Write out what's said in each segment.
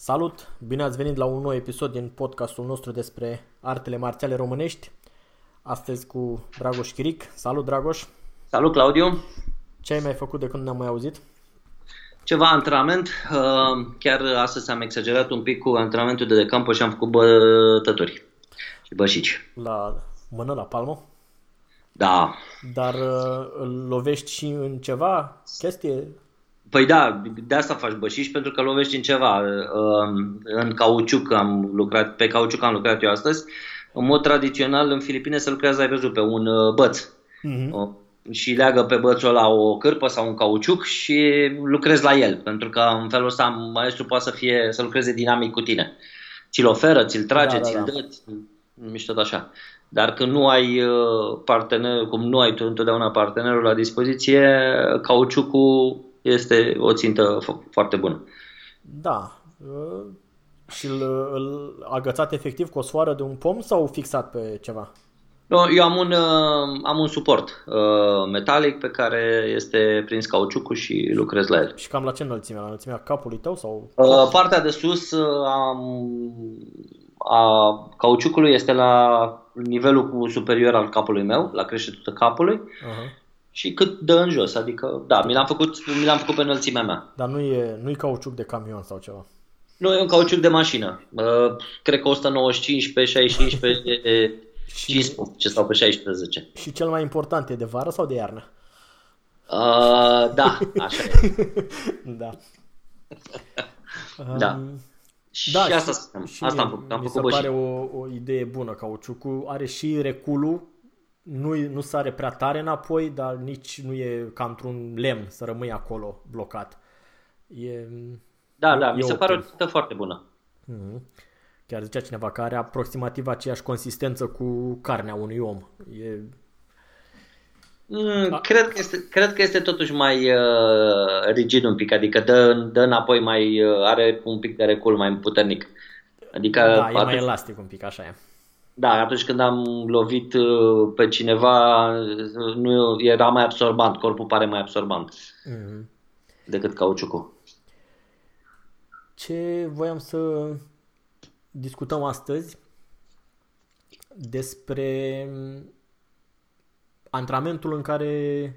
Salut! Bine ați venit la un nou episod din podcastul nostru despre artele marțiale românești. Astăzi cu Dragoș Chiric. Salut, Dragoș! Salut, Claudiu! Ce ai mai făcut de când ne-am mai auzit? Ceva antrenament. Uh, chiar astăzi am exagerat un pic cu antrenamentul de campo și am făcut bătături și bășici. La mână, la palmă? Da. Dar uh, îl lovești și în ceva chestie? Păi da, de asta faci bășici, pentru că lovești în ceva. Um, în cauciuc am lucrat, pe cauciuc am lucrat eu astăzi. În mod tradițional, în Filipine se lucrează, ai văzut, pe un uh, băț. Uh-huh. Și leagă pe bățul la o cârpă sau un cauciuc și lucrezi la el, pentru că în felul ăsta maestru poate să, fie, să lucreze dinamic cu tine. Ți-l oferă, ți-l trage, da, da, ți-l da. dă, mișto așa. Dar când nu ai uh, partener, cum nu ai tu întotdeauna partenerul la dispoziție, cauciucul este o țintă foarte bună. Da. Uh, și îl, îl agățat efectiv cu o soară de un pom sau fixat pe ceva? Eu am un, uh, am un suport uh, metalic pe care este prins cauciucul și lucrez la el. Și cam la ce înălțime? La înălțimea capului tău? sau? Partea de sus am, a cauciucului este la nivelul superior al capului meu, la creștetul capului. Uh-huh și cât dă în jos. Adică, da, mi l-am făcut, mi l-am făcut pe înălțimea mea. Dar nu e, nu e cauciuc de camion sau ceva? Nu, e un cauciuc de mașină. Uh, cred că 195 pe 65 pe și, 15 sau pe 16. Și cel mai important, e de vară sau de iarnă? Uh, da, așa e. da. da. Um, și da, asta, și, și asta am făcut. Am mi făcut se pare o, o idee bună. Cauciucul are și reculul nu, nu sare prea tare înapoi, dar nici nu e ca într-un lemn să rămâi acolo blocat. E, da, e, da, e mi se pare o țintă foarte bună. Mm-hmm. Chiar zicea cineva că are aproximativ aceeași consistență cu carnea unui om. E... Mm, cred, că este, cred că este totuși mai uh, rigid un pic, adică dă, dă înapoi mai, uh, are un pic de recul mai puternic. Adică da, atunci... e mai elastic un pic, așa e. Da, atunci când am lovit uh, pe cineva, nu era mai absorbant, corpul pare mai absorbant mm-hmm. decât cauciucul. Ce voiam să discutăm astăzi despre antrenamentul în care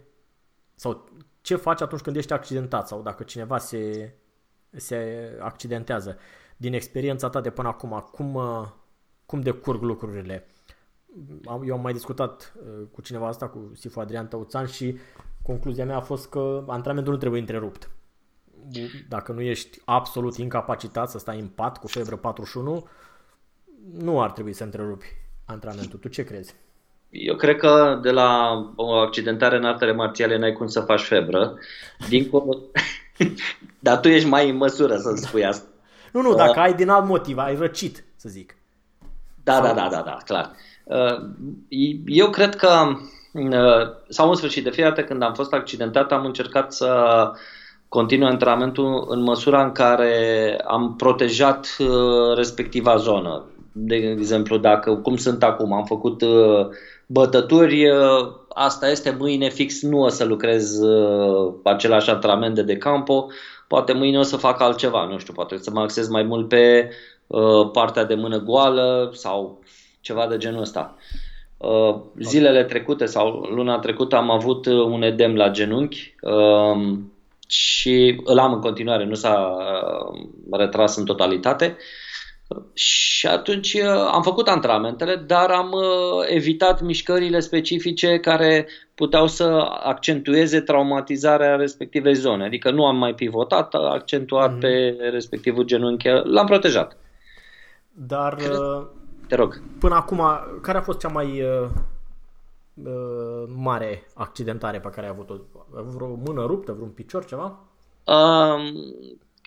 sau ce faci atunci când ești accidentat sau dacă cineva se, se accidentează. Din experiența ta de până acum, cum, cum decurg lucrurile. Eu am mai discutat uh, cu cineva asta, cu Sifu Adrian Tăuțan și concluzia mea a fost că antrenamentul nu trebuie întrerupt. Dacă nu ești absolut incapacitat să stai în pat cu febră 41, nu ar trebui să întrerupi antrenamentul. Tu ce crezi? Eu cred că de la o accidentare în artele marțiale n-ai cum să faci febră. Dincolo... Dar tu ești mai în măsură să-mi spui asta. Nu, nu, dacă uh... ai din alt motiv, ai răcit, să zic. Da, da, da, da, da, clar. Uh, eu cred că, uh, sau în sfârșit, de fiecare dată când am fost accidentat, am încercat să continui antrenamentul în măsura în care am protejat uh, respectiva zonă. De exemplu, dacă, cum sunt acum, am făcut bătături, asta este, mâine fix nu o să lucrez același antrenament de campo, poate mâine o să fac altceva, nu știu, poate să mă axez mai mult pe Uh, partea de mână goală sau ceva de genul ăsta. Uh, zilele trecute sau luna trecută am avut uh, un edem la genunchi um, și îl am în continuare, nu s-a retras în totalitate. Și atunci am făcut antrenamentele, dar am evitat mișcările specifice care puteau să accentueze traumatizarea respectivei zone. Adică nu am mai pivotat, accentuat mm-hmm. pe respectivul genunchi, l-am protejat. Dar, Cred... Uh, te rog. Până acum, care a fost cea mai uh, uh, mare accidentare pe care ai avut-o? Vreo mână ruptă, vreun picior, ceva? Um,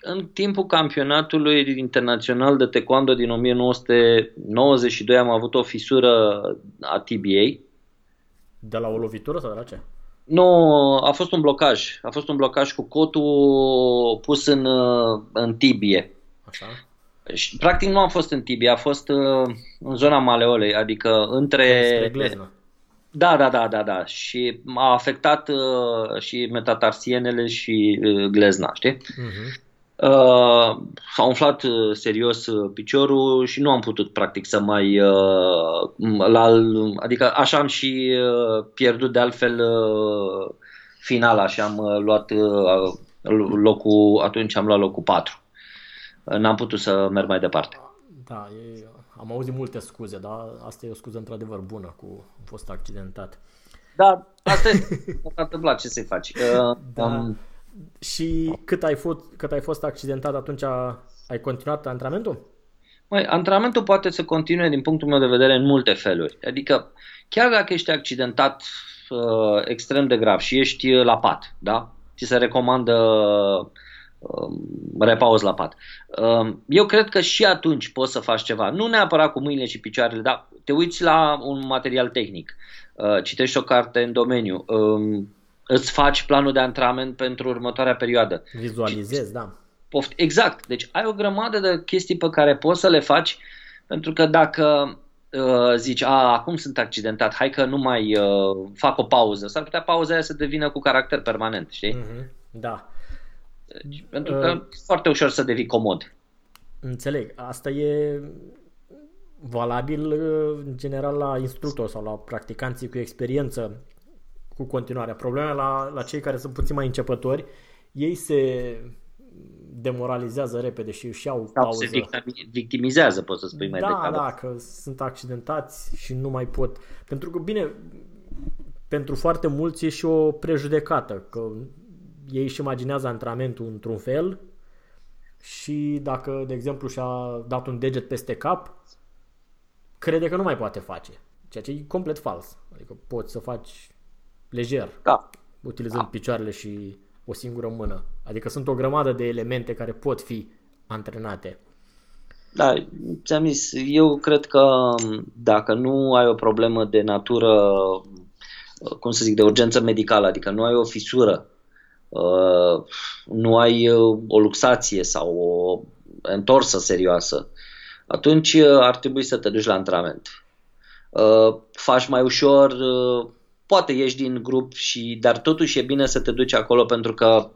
în timpul campionatului internațional de taekwondo din 1992 am avut o fisură a TBA. De la o lovitură sau de la ce? Nu, a fost un blocaj. A fost un blocaj cu cotul pus în, uh, în tibie. Așa. Și, practic nu a fost în tibia, a fost uh, în zona maleolei, adică între... Da, da, da, da, da. Și a afectat uh, și metatarsienele și uh, glezna, știi? Uh-huh. Uh, s-a umflat uh, serios uh, piciorul și nu am putut practic să mai uh, la, adică așa am și uh, pierdut de altfel uh, finala și am uh, luat uh, locul, atunci am luat locul 4. Uh, n-am putut să merg mai departe. Da, e, am auzit multe scuze, dar asta e o scuză într-adevăr bună cu am fost accidentat. Da, asta e, s-a întâmplat, ce să-i faci? Uh, Da. um, Și cât ai, fost, cât ai fost accidentat atunci ai continuat antrenamentul? Măi, antrenamentul poate să continue din punctul meu de vedere în multe feluri. Adică, chiar dacă ești accidentat uh, extrem de grav și ești uh, la pat, da? Ți se recomandă uh, repaus la pat. Uh, eu cred că și atunci poți să faci ceva. Nu neapărat cu mâinile și picioarele, dar te uiți la un material tehnic, uh, citești o carte în domeniu, uh, îți faci planul de antrenament pentru următoarea perioadă. Vizualizezi, da. Poft- exact. Deci ai o grămadă de chestii pe care poți să le faci pentru că dacă uh, zici, a, acum sunt accidentat, hai că nu mai uh, fac o pauză, s-ar putea pauza aia să devină cu caracter permanent, știi? Mhm, Da. Pentru Uh. că e foarte ușor să devii comod. Înțeleg. Asta e valabil uh, în general la instructor sau la practicanții cu experiență cu continuarea. Problema la, la cei care sunt puțin mai începători, ei se demoralizează repede și își iau Sau pauză. se victimi- victimizează, poți să spui mai da, degrabă. da, că sunt accidentați și nu mai pot. Pentru că, bine, pentru foarte mulți e și o prejudecată, că ei își imaginează antrenamentul într-un fel și dacă, de exemplu, și-a dat un deget peste cap, crede că nu mai poate face. Ceea ce e complet fals. Adică poți să faci lejer, Da. utilizând Da. picioarele și o singură mână. Adică sunt o grămadă de elemente care pot fi antrenate. Da, ți-am zis, eu cred că dacă nu ai o problemă de natură, cum să zic, de urgență medicală, adică nu ai o fisură, uh, nu ai uh, o luxație sau o întorsă serioasă, atunci uh, ar trebui să te duci la antrenament. Uh, Faci mai ușor, uh, poate ieși din grup, și, dar totuși e bine să te duci acolo pentru că,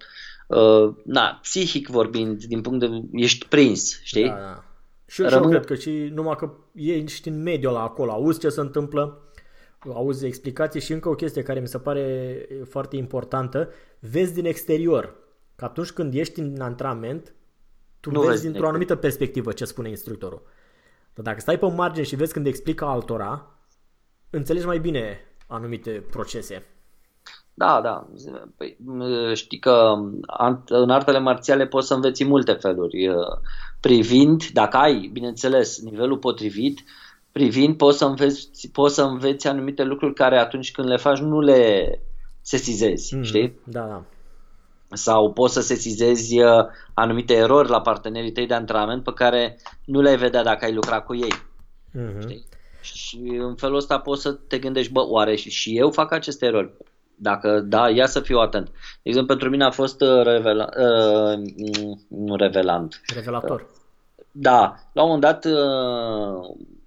uh, na, psihic vorbind, din punct de ești prins, știi? Da, da. Și eu, și eu Rămân- cred că și numai că ești în mediul ăla acolo, auzi ce se întâmplă, auzi explicații și încă o chestie care mi se pare foarte importantă, vezi din exterior. Că atunci când ești în antrenament, tu Nu vezi vezi din dintr-o anumită perspectivă ce spune instructorul. Dar dacă stai pe margine și vezi când explică altora, înțelegi mai bine anumite procese. Da, da. Păi, m- știi că an- în artele marțiale poți să înveți în multe feluri. Uh, Privind, dacă ai, bineînțeles, nivelul potrivit, privind poți să înveți, poți să înveți anumite lucruri care atunci când le faci nu le sesizezi, Mhm. știi? Da, da. Sau poți să sesizezi uh, anumite erori la partenerii tăi de antrenament pe care nu le-ai vedea dacă ai lucra cu ei. Mhm. Știi? Și în felul ăsta poți să te gândești, bă, oare și, și eu fac aceste erori? Dacă da, ia să fiu atent. De exemplu, pentru mine a fost uh, revela, uh, mm, nu revelant. Revelator. Da, la un moment dat uh, p-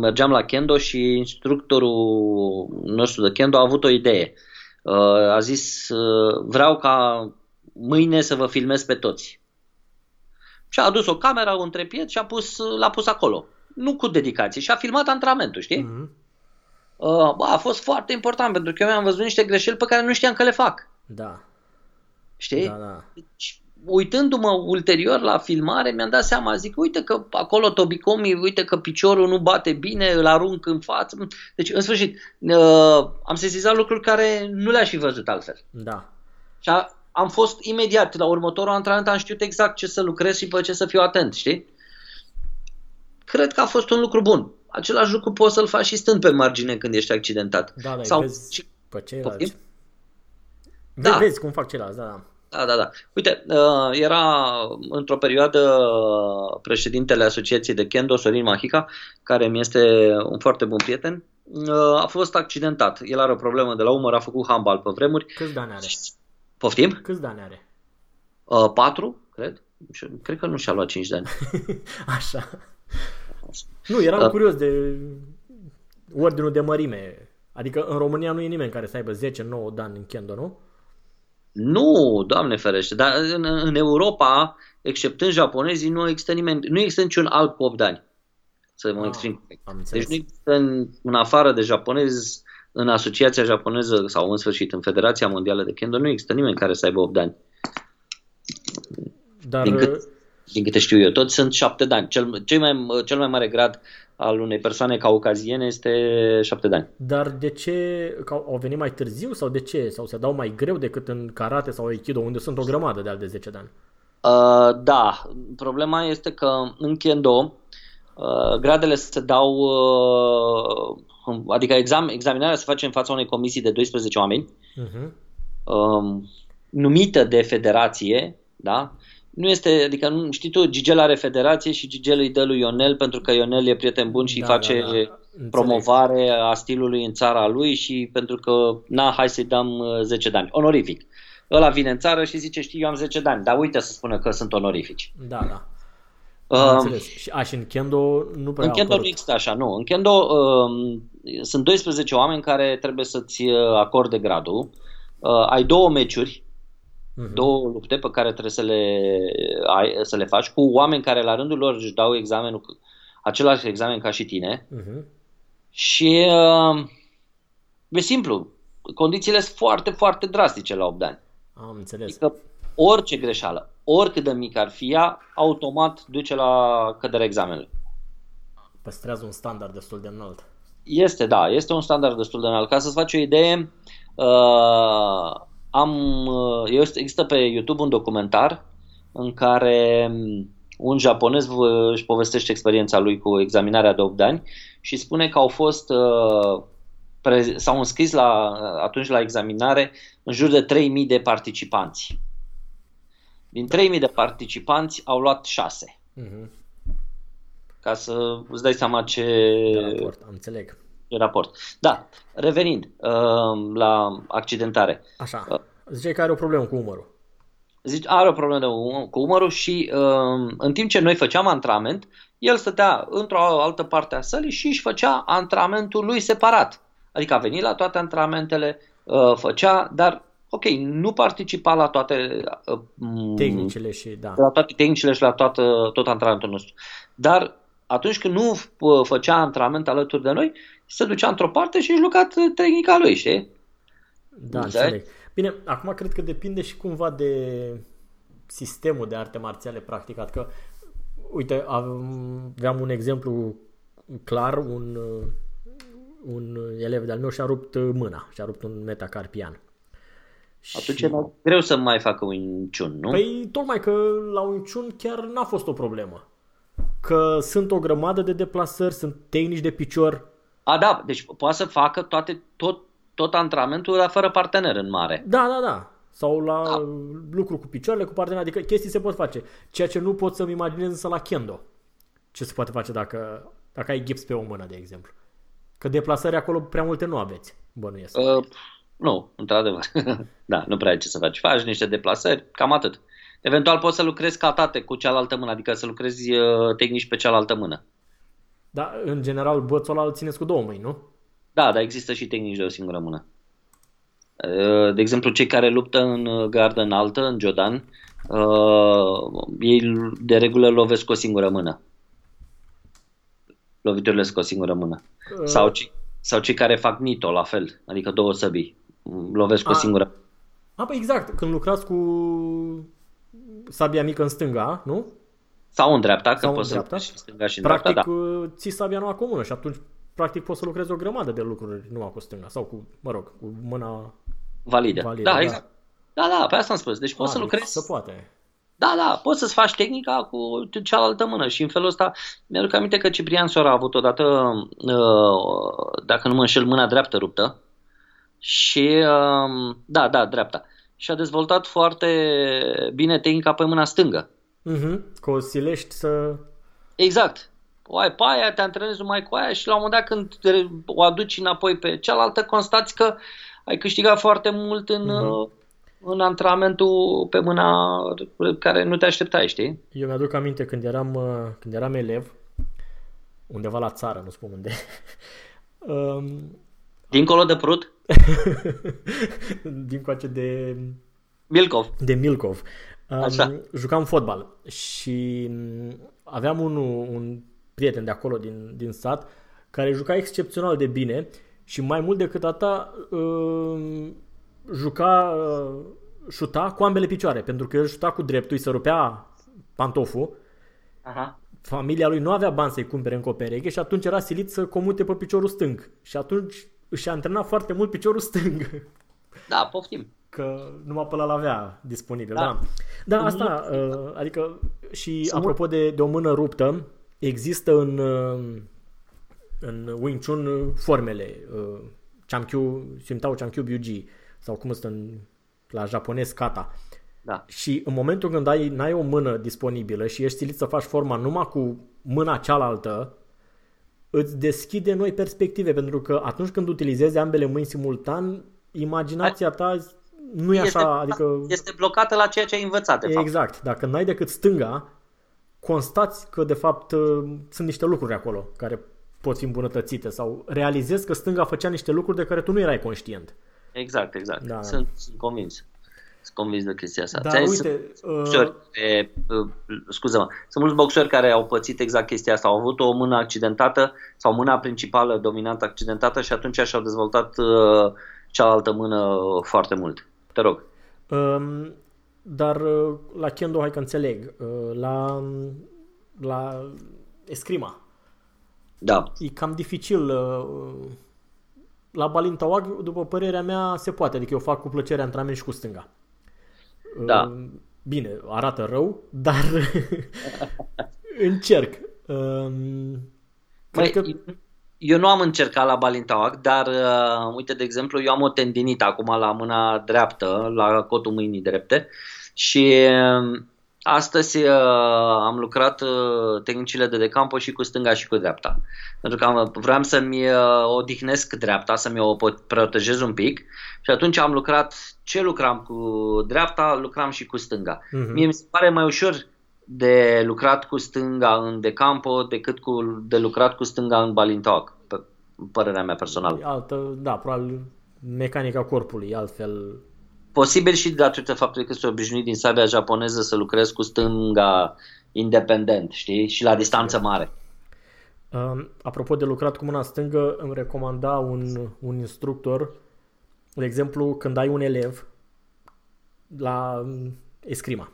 mergeam la kendo și instructorul nostru de kendo a avut o idee. Uh, a zis, uh, vreau ca mâine să vă filmez pe toți. Și a adus o cameră, un trepied și a pus, l-a pus acolo. Nu cu dedicație. Și a filmat antrenamentul, știi? Mhm. Uh, bă, a fost foarte important pentru că eu mi-am văzut niște greșeli pe care nu știam că le fac. Da. Știi? Da, da. Deci, uitându-mă ulterior la filmare, mi-am dat seama, zic, uite că acolo Tobicomi, uite că piciorul nu bate bine, îl arunc în față. Deci, în sfârșit, uh, am sesizat lucruri care nu le-aș fi văzut altfel. Da. Și a, am fost imediat, la următorul antrenament am știut exact ce să lucrez și pe ce să fiu atent, știi? Cred că a fost un lucru bun. Același lucru poți să-l faci și stând pe margine când ești accidentat. Da, da, Sau vezi și pe ceilalți. Poftim? Vezi, Da. vezi cum fac ceilalți, da, da. Da, da, da. Uite, uh, era într-o perioadă președintele Asociației de Kendo, Sorin Mahica, care mi este un foarte bun prieten, uh, a fost accidentat. El are o problemă de la umăr, a făcut handbal pe vremuri. Câți ani are? Poftim? Câți ani are? Uh, patru, cred. Și- Cred că nu și-a luat 5 de ani. Așa. Nu, eram Da. curios de ordinul de mărime. Adică în România nu e nimeni care să aibă 10-9 de ani în kendo, nu? Nu, Doamne ferește, dar în, în Europa, exceptând japonezii, nu există nimeni, nu există niciun alt cu 8 ani. Să mă Ah, exprim. Am Deci înțeles. nu există în, în afară de japonezi, în Asociația Japoneză sau în sfârșit în Federația Mondială de Kendo, nu există nimeni care să aibă 8 ani. Dar din cât- Din câte știu eu, toți sunt 7 de ani. Cel, cel, mai, cel mai mare grad al unei persoane caucaziene este 7 de ani. Dar de ce că au au venit mai târziu sau de ce? Sau se dau mai greu decât în karate sau aikido, unde sunt o grămadă de al de 10 de ani? Uh, da, problema este că în kendo uh, gradele se dau, uh, adică exam, examinarea se face în fața unei comisii de 12 oameni, Uh-huh. um, numită de federație, da? Nu este, adică nu, știi tu, Gigel are federație și Gigel îi dă lui Ionel pentru că Ionel e prieten bun și Da, îi face da, da. Înțeleg. promovare a stilului în țara lui și pentru că, na, hai să-i dăm uh, 10 de ani. Onorific. Ăla vine în țară și zice, știi, eu am 10 de ani, dar uite să spună că sunt onorifici. Da, da. Am Um, înțeles. Și, a, și în kendo nu prea în a Kendo nu apărut. există așa, nu. În Kendo um, sunt 12 oameni care trebuie să-ți uh, acorde gradul. Uh, ai două meciuri, Mhm. două lupte pe care trebuie să le, ai, să le faci cu oameni care la rândul lor își dau examenul, același examen ca și tine. Mhm. Și uh, e simplu, condițiile sunt foarte, foarte drastice la 8 de ani. Am înțeles. Adică orice greșeală, oricât de mică ar fi ea, automat duce la căderea examenului. Păstrează un standard destul de înalt. Este, da, este un standard destul de înalt. Ca să-ți faci o idee, uh, am, uh, este- există pe YouTube un documentar în care um, un japonez vă- își povestește experiența lui cu examinarea de 8 de ani și spune că au fost, uh, pre- s-au înscris la, atunci la examinare în jur de 3000 de participanți. Din 3000 de participanți au luat 6. Mhm. Ca să îți dai seama ce, De raport, am înțeleg. De raport. Da, revenind uh, la accidentare. Așa. Ziceai că are o problemă cu umărul. Zici, are o problemă de um- cu umărul și uh, în timp ce noi făceam antrenament, el stătea într-o altă parte a sălii și își făcea antrenamentul lui separat. Adică a venit la toate antrenamentele, uh, făcea, dar ok, nu participa la toate uh, m- Tehnicile și da. la toate tehnicile și la toată, tot antrenamentul nostru. Dar atunci când nu uh, făcea antrenament alături de noi, se ducea într-o parte și își jucat uh, tehnica lui, știi? Da, Înțelegi? înțeleg. Bine, acum cred că depinde și cumva de sistemul de arte marțiale practicat. Că, uite, aveam un exemplu clar, un, uh, un elev de-al meu și-a rupt uh, mâna, și-a rupt un metacarpian. Atunci Și- e mai greu să mai facă un ciun, nu? Păi tocmai că la un ciun chiar n-a fost o problemă. Că sunt o grămadă de deplasări, sunt tehnici de picior. A, da, deci poate să facă toate, tot, tot antrenamentul, dar fără partener în mare. Da, da, da. Sau la Da. lucru cu picioarele, cu partener, adică chestii se pot face. Ceea ce nu pot să-mi imaginez însă la kendo. Ce se poate face dacă, dacă ai gips pe o mână, de exemplu. Că deplasări acolo prea multe nu aveți, bănuiesc. Uh, nu, într-adevăr. da, nu prea ai ce să faci. Faci niște deplasări, cam atât. Eventual poți să lucrezi ca tate cu cealaltă mână, adică să lucrezi uh, tehnici pe cealaltă mână. Dar, în general, bățul ăla îl țineți cu două mâini, nu? Da, dar există și tehnici de o singură mână. Uh, De exemplu, cei care luptă în uh, gardă înaltă, în Jodan, uh, ei de regulă lovesc cu o singură mână. Loviturile sunt cu o singură mână. Uh, Sau, cei, sau cei care fac nito, la fel, adică două săbii. Lovesc cu o A. singură A, păi exact, când lucrați cu sabia mică în stânga, nu? Sau în dreapta, că Sau în poți să dreapta. lucrezi și în stânga și în Practic, dreapta, da. uh, ții sabia numai cu o mână și atunci, practic, poți să lucrezi o grămadă de lucruri numai cu stânga sau cu, mă rog, cu mâna Validă. validă. da, exact. Da, da, pe asta am spus. Deci poți A, să deci lucrezi. Se poate. Da, da, poți să-ți faci tehnica cu cealaltă mână și în felul ăsta mi-aduc aminte că Ciprian Sora a avut odată, uh, dacă nu mă înșel, mâna dreaptă ruptă și, uh, da, da, dreapta. Și a dezvoltat foarte bine tehnica pe mâna stângă. Mhm, că o silești să... Exact. O ai pe aia, te antrenezi numai cu aia și la un moment dat când te- o aduci înapoi pe cealaltă, constați că ai câștigat foarte mult în, Mhm. în antrenamentul pe mâna care nu te așteptai, știi? Eu mi-aduc aminte când eram, uh, când eram elev, undeva la țară, nu spun unde, um, Dincolo de prut, din coace de Milkov. De Milkov. Așa. Um, jucam fotbal și mm, aveam un, un prieten de acolo din, din sat care juca excepțional de bine și mai mult decât atâta um, juca, uh, șuta cu ambele picioare, pentru că el șuta cu dreptul, îi se rupea pantoful, Aha. familia lui nu avea bani să-i cumpere încă o pereche și atunci era silit să comute pe piciorul stâng. Și atunci își antrenat foarte mult piciorul stâng. Da, poftim. Că numai pe ăla avea disponibil, da. Da. Da, da asta, uh, adică și Sunt apropo de, de o mână ruptă, există în, uh, în Wing Chun uh, formele uh, Chamkyu, Simtao Chamkyu Byuji sau cum sunt în, la japonez kata. Da. Și în momentul când ai, n-ai o mână disponibilă și ești silit să faci forma numai cu mâna cealaltă, îți deschide noi perspective, pentru că atunci când utilizezi ambele mâini simultan, imaginația ta nu e Este, așa, adică... este blocată la ceea ce ai învățat, de fapt. Exact, dacă n-ai decât stânga, constați că de fapt uh, sunt niște lucruri acolo care pot fi îmbunătățite sau realizezi că stânga făcea niște lucruri de care tu nu erai conștient. Exact, exact. Da. Sunt, sunt convins. Sunt convins de chestia asta. Dar Ți-ai- uite, sunt uh, boxeri care, uh, scuză-mă, sunt mulți boxeri care au pățit exact chestia asta. Au avut o mână accidentată sau mâna principală dominantă accidentată și atunci și-au dezvoltat uh, cealaltă mână foarte mult. Te rog. Um, dar uh, la kendo hai că înțeleg, uh, la, la escrima Da. e cam dificil. uh, La Balintawag, după părerea mea, se poate, adică eu fac cu plăcere antrenament și cu stânga. Da. Uh, Bine, arată rău, dar încerc. Um, Măi, Cred că Eu nu am încercat la Balintawak, dar uh, uite, de exemplu, eu am o tendinită acum la mâna dreaptă, la cotul mâinii drepte și uh, astăzi uh, am lucrat uh, tehnicile de decampo și cu stânga și cu dreapta. Pentru că am, vreau să-mi uh, odihnesc dreapta, să-mi o pot- protejez un pic și atunci am lucrat, ce lucram cu dreapta, lucram și cu stânga. Mhm. Mie mi se pare mai ușor de lucrat cu stânga în decampo decât cu, de lucrat cu stânga în Balintawak, pe părerea mea personală. e altă, da, probabil mecanica corpului, e altfel Posibil și datorită faptului că sunt obișnuit din sabia japoneză să lucrez cu stânga independent, știi? Și la distanță mare. Um, apropo de lucrat cu mâna stângă, îmi recomanda un, un instructor, de exemplu, când ai un elev la um, escrima,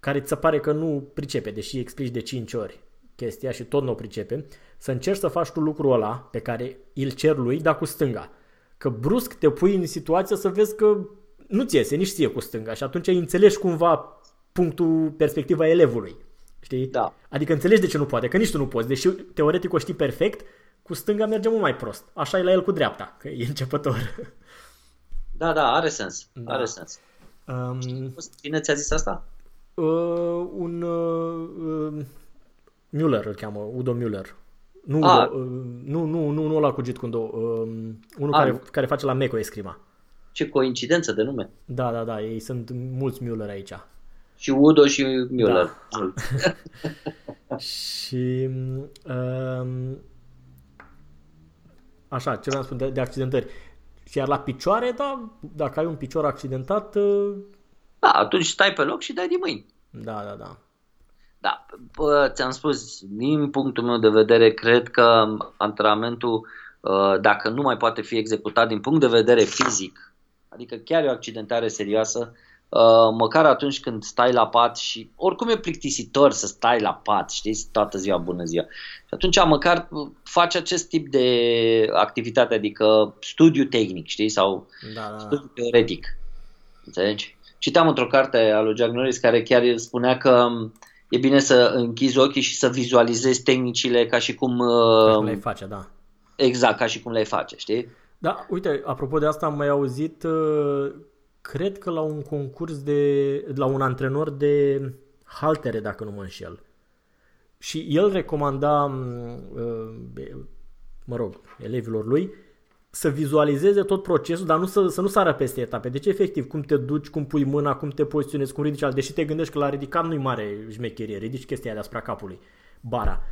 care ți se pare că nu pricepe, deși explici de 5 ori chestia și tot nu o pricepe, să încerci să faci tu lucrul ăla pe care îl cer lui, dar cu stânga. Că brusc te pui în situația să vezi că nu ți iese nici ție cu stânga și atunci înțelegi cumva punctul, perspectiva elevului. Știi? Da. Adică înțelegi de ce nu poate, că nici tu nu poți, deși teoretic o știi perfect, cu stânga merge mult mai prost. Așa e la el cu dreapta, că e începător. Da, da, are sens. Da. Are sens. Um, Cine ți-a zis asta? uh, un uh, uh, Müller îl cheamă, Udo Müller. Nu, Ah. Udo, uh, nu, nu, nu, nu ăla cu Jeet Kune Do, uh, unul Ah, care, nu. care face la Meco Escrima. Ce coincidență de nume. Da, da, da, ei sunt mulți Müller aici. Și Udo și Müller. Da. Și um, așa, ce vreau să spun de, de accidentări. Și iar la picioare, da, dacă ai un picior accidentat, uh, Da, atunci stai pe loc și dai din mâini. da, da, da. Da, bă, ți-am spus, din punctul meu de vedere, cred că antrenamentul, uh, dacă nu mai poate fi executat din punct de vedere fizic, adică chiar e o accidentare serioasă, uh, măcar atunci când stai la pat și oricum e plictisitor să stai la pat, știi, toată ziua, bună ziua. Și atunci măcar uh, faci acest tip de activitate, adică studiu tehnic, știi, sau Da, da, da. studiu teoretic. Înțelegi? Citeam într-o carte a lui Jack Norris care chiar spunea că um, e bine să închizi ochii și să vizualizezi tehnicile ca și cum Așa uh, le face, da. exact ca și cum le face, știi? Da, uite, apropo de asta am mai auzit, uh, cred că la un concurs de, la un antrenor de haltere, dacă nu mă înșel. Și el recomanda, m, uh, mă rog, elevilor lui, să vizualizeze tot procesul, dar nu să, să nu sară peste etape. Deci, efectiv, cum te duci, cum pui mâna, cum te poziționezi, cum ridici alt. Deși te gândești că la ridicat nu-i mare șmecherie, ridici chestia aia deasupra capului, bara.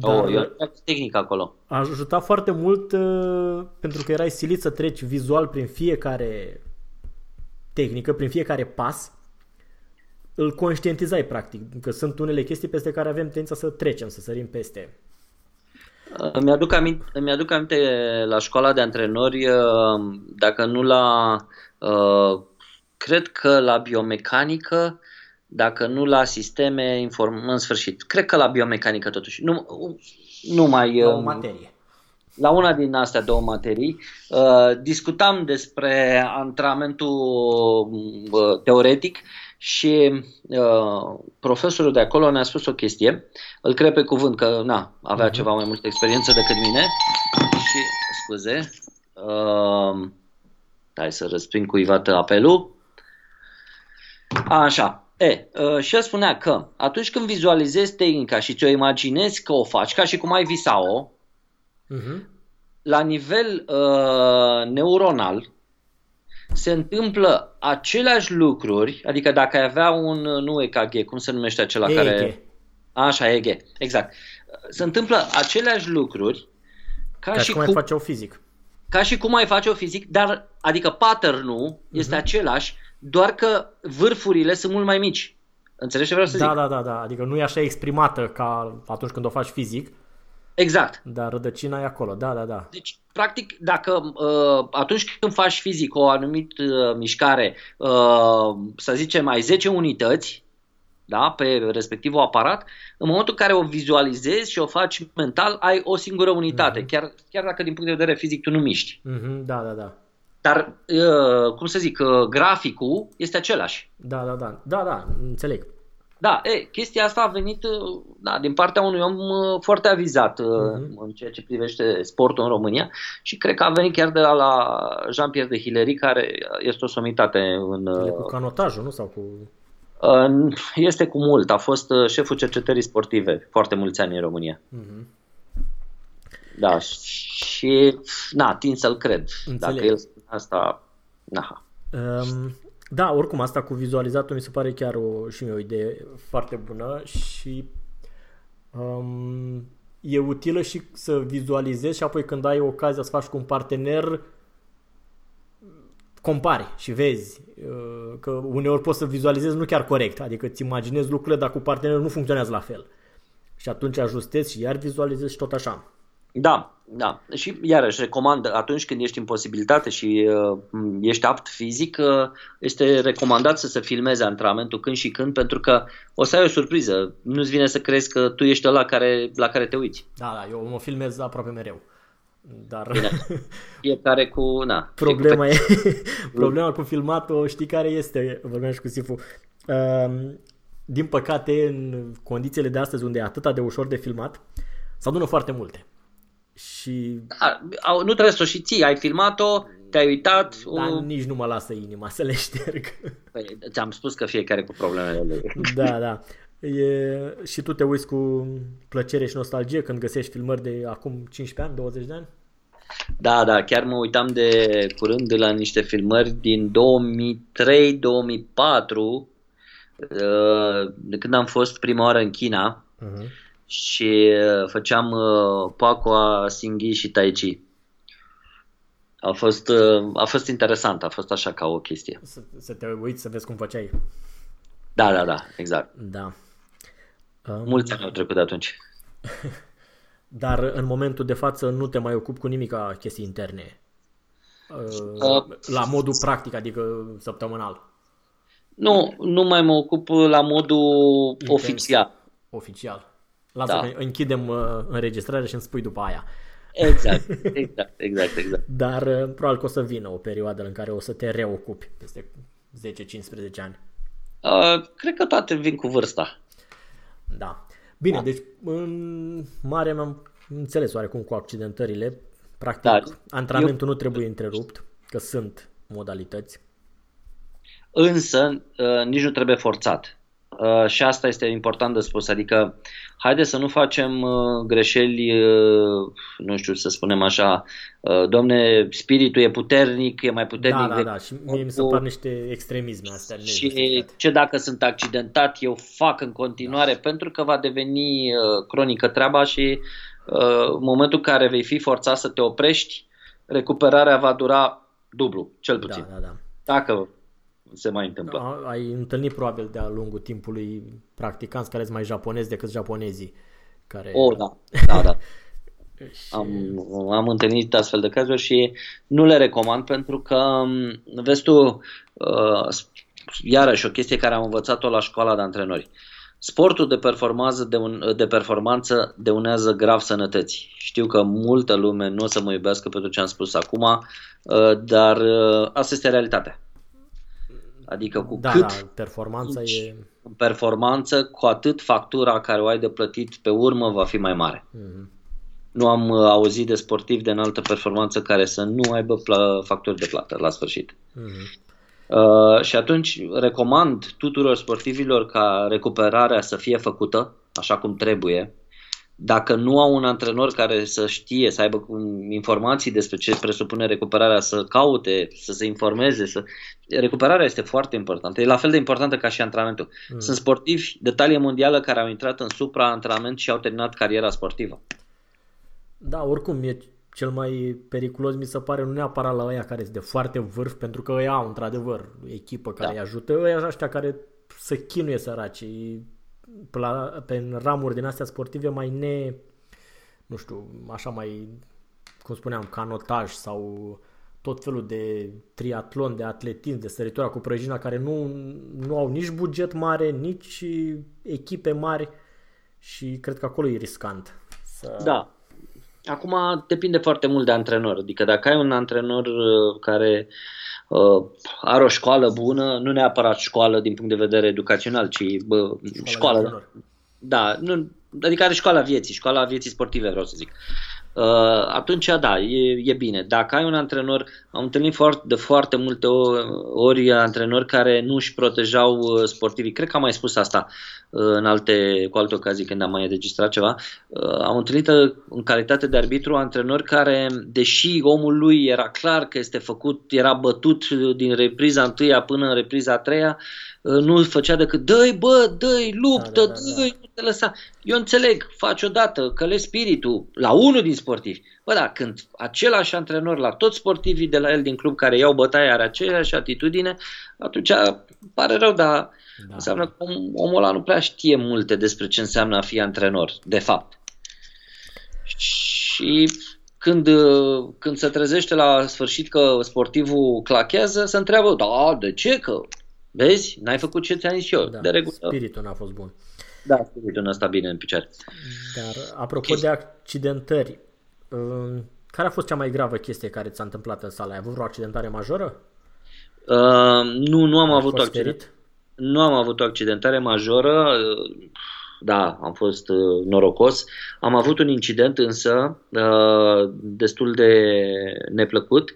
Dar, oh, eu am tehnică acolo. a ajutat foarte mult uh, pentru că erai silit să treci vizual prin fiecare tehnică, prin fiecare pas, îl conștientizai practic, că sunt unele chestii peste care avem tendința să trecem, să sărim peste. Îmi aduc, aminte, îmi aduc aminte la școala de antrenori, dacă nu la, cred că la biomecanică, dacă nu la sisteme, inform, în sfârșit, cred că la biomecanică totuși, nu, nu mai... La o materie. la una din astea două materii, uh, discutam despre antrenamentul uh, teoretic și uh, profesorul de acolo ne-a spus o chestie, îl cred pe cuvânt că na, avea uh-huh. ceva mai multă experiență decât mine. Și, scuze, uh, hai să răspund cuiva apelul. Așa, E, uh, și el spunea că atunci când vizualizezi tehnica și ți-o imaginezi că o faci ca și cum ai visa-o, uh-huh. la nivel uh, neuronal se întâmplă aceleași lucruri, adică dacă ai avea un, nu EKG, cum se numește acela EEG. care... Așa, EG, exact. Se întâmplă aceleași lucruri ca, ca și cum ai face-o fizic. Ca și cum ai face-o fizic, dar adică pattern-ul uh-huh. este același, doar că vârfurile sunt mult mai mici. Înțelegi ce vreau să da, zic? Da, da, da. Adică nu e așa exprimată ca atunci când o faci fizic. Exact. Dar rădăcina e acolo, da, da, da. Deci, practic, dacă uh, atunci când faci fizic o anumită uh, mișcare, uh, să zicem, ai 10 unități, da, pe respectivul aparat, în momentul în care o vizualizezi și o faci mental, ai o singură unitate, uh-huh. chiar, chiar dacă din punct de vedere fizic tu nu miști. Uh-huh, da, da, da. Dar, uh, cum să zic, uh, graficul este același. Da, da, da, da, da, înțeleg. Da, e, chestia asta a venit uh, da, din partea unui om uh, foarte avizat uh-huh. în ceea ce privește sportul în România și cred că a venit chiar de la, la Jean-Pierre de Hilary, care este o somitate în... E cu canotajul, nu? Sau cu... Este cu mult. A fost șeful cercetării sportive foarte mulți ani în România. Uh-huh. Da, și na, tin să-l cred. Înțeleg. Dacă el asta, na. Um, da, oricum asta cu vizualizatul mi se pare chiar o, și mie o idee foarte bună și um, e utilă și să vizualizezi și apoi când ai ocazia să faci cu un partener compari și vezi uh, că uneori poți să vizualizezi nu chiar corect, adică îți imaginezi lucrurile, dar cu partenerul nu funcționează la fel. Și atunci ajustezi și iar vizualizezi și tot așa. Da, da. Și iarăși recomand atunci când ești în posibilitate și uh, ești apt fizic, uh, este recomandat să se filmeze antrenamentul când și când pentru că o să ai o surpriză. Nu-ți vine să crezi că tu ești ăla care, la care te uiți. Da, da, eu mă filmez aproape mereu. Dar... Bine. Fiecare cu... Na, problema, e, problema cu filmatul, știi care este? Vorbeam și cu Sifu. Uh, din păcate, în condițiile de astăzi, unde e atât de ușor de filmat, se adună foarte multe. Și... Da, nu trebuie să o și ții, ai filmat-o, te-ai uitat... Dar o... nici nu mă lasă inima să le șterg. Păi, ți-am spus că fiecare cu problemele lui. Da, da. E... Și tu te uiți cu plăcere și nostalgie când găsești filmări de acum 15 ani, 20 de ani? Da, da, chiar mă uitam de curând la niște filmări din 2003-2004 uh, de când am fost prima oară în China. Uh-huh și uh, făceam uh, Pacoa, Singhi și Tai Chi. A fost, uh, a fost interesant, a fost așa ca o chestie. Să, să te uiți să vezi cum făceai. Da, da, da, exact. Da. Um... Mulți ani au trecut de atunci. Dar în momentul de față nu te mai ocupi cu nimic ca chestii interne. Uh, la modul practic, adică săptămânal. Nu, nu mai mă ocup la modul Intens. oficial. Oficial. Lasă da. că închidem uh, înregistrarea și îmi spui după aia. Exact, exact, exact, exact. Dar uh, probabil că o să vină o perioadă în care o să te reocupi peste 10-15 ani. Uh, cred că toate vin cu vârsta. Da. Bine, da. deci în mare am înțeles oarecum cu accidentările. Practic, da. antrenamentul Eu... nu trebuie întrerupt, că sunt modalități. Însă, uh, nici nu trebuie forțat. Uh, și asta este important de spus, adică haide să nu facem uh, greșeli, uh, nu știu să spunem așa, uh, domne, spiritul e puternic, e mai puternic. Da, da, da, și mie mi se par niște extremisme astea. Și ce dacă sunt accidentat, eu fac în continuare, da. pentru că va deveni uh, cronică treaba și uh, în momentul în care vei fi forțat să te oprești, recuperarea va dura dublu, cel puțin. Da, da, da. Dacă se mai întâmplă. Da, ai întâlnit probabil de-a lungul timpului practicanți care sunt mai japonezi decât japonezii. Care... Oh, da, da, da. și... am, am întâlnit astfel de cazuri și nu le recomand pentru că, vezi tu, uh, iarăși o chestie care am învățat-o la școala de antrenori. Sportul de performanță, de, un, de performanță deunează grav sănătății. Știu că multă lume nu o să mă iubească pentru ce am spus acum, uh, dar uh, asta este realitatea. Adică cu da, cât da, performanța e... performanță, cu atât factura care o ai de plătit pe urmă va fi mai mare. Mm-hmm. Nu am uh, auzit de sportivi de înaltă performanță care să nu aibă pl- facturi de plată la sfârșit. Mm-hmm. Uh, și atunci recomand tuturor sportivilor ca recuperarea să fie făcută așa cum trebuie. Dacă nu au un antrenor care să știe, să aibă informații despre ce presupune recuperarea, să caute, să se informeze, să... recuperarea este foarte importantă. E la fel de importantă ca și antrenamentul. Mm. Sunt sportivi de talie mondială care au intrat în supra-antrenament și au terminat cariera sportivă. Da, oricum e cel mai periculos mi se pare nu neapărat la ăia care sunt de foarte vârf, pentru că ăia au într-adevăr echipă care da. îi ajută, ăia ăștia care să chinuie săraci, pe, la, pe ramuri din astea sportive mai ne, nu știu, așa mai, cum spuneam, canotaj sau tot felul de triatlon, de atletism, de săritura cu prăjina care nu, nu au nici buget mare, nici echipe mari și cred că acolo e riscant. Să... Da, Acum depinde foarte mult de antrenor. Adică dacă ai un antrenor uh, care uh, are o școală bună, nu neapărat școală din punct de vedere educațional, ci bă, școală. școală da, nu, adică are școala vieții, școala vieții sportive, vreau să zic. Uh, atunci, da, e, e bine. Dacă ai un antrenor, am întâlnit foarte, de foarte multe ori antrenori care nu își protejau uh, sportivii. Cred că am mai spus asta uh, în alte, cu alte ocazii când am mai înregistrat ceva. Am întâlnit în calitate de arbitru antrenori care, deși omul lui era clar că este făcut, era bătut din repriza întâia până în repriza a treia, nu făcea decât dă bă, dă luptă, da, da, da, da. nu te lăsa. Eu înțeleg, faci odată, că le spiritul la unul din sportivi. Bă, da, când același antrenor la toți sportivii de la el din club care iau bătaie are aceeași atitudine, atunci pare rău, dar da. înseamnă că omul ăla nu prea știe multe despre ce înseamnă a fi antrenor, de fapt. Și când, când se trezește la sfârșit că sportivul clachează, se întreabă, da, de ce? Că Vezi? N-ai făcut ce ți-am zis eu. Da, de regulă. Spiritul n-a fost bun. Da, spiritul n-a stat bine în picioare. Dar, apropo okay. de accidentări, um, care a fost cea mai gravă chestie care ți-a întâmplat în sală? Ai avut vreo accidentare majoră? Uh, nu, nu am Ai avut o accidentare. Nu am avut o accidentare majoră. Da, am fost uh, norocos. Am avut un incident însă uh, destul de neplăcut.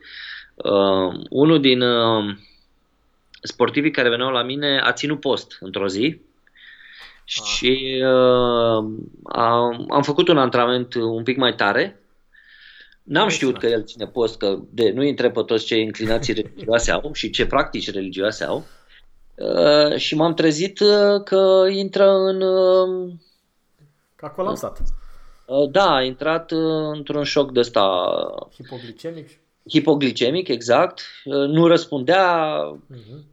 Uh, unul din uh, sportivii care veneau la mine a ținut post într-o zi ah. și uh, am, am făcut un antrenament un pic mai tare. N-am știut că el ține post, că de, nu intre pe toți ce inclinații religioase au și ce practici religioase au. Uh, și m-am trezit uh, că intră în... Uh, Ca colapsat. Uh, da, a intrat uh, într-un șoc de ăsta... Hipoglicemic? Hipoglicemic, exact. Uh, nu răspundea, uh-huh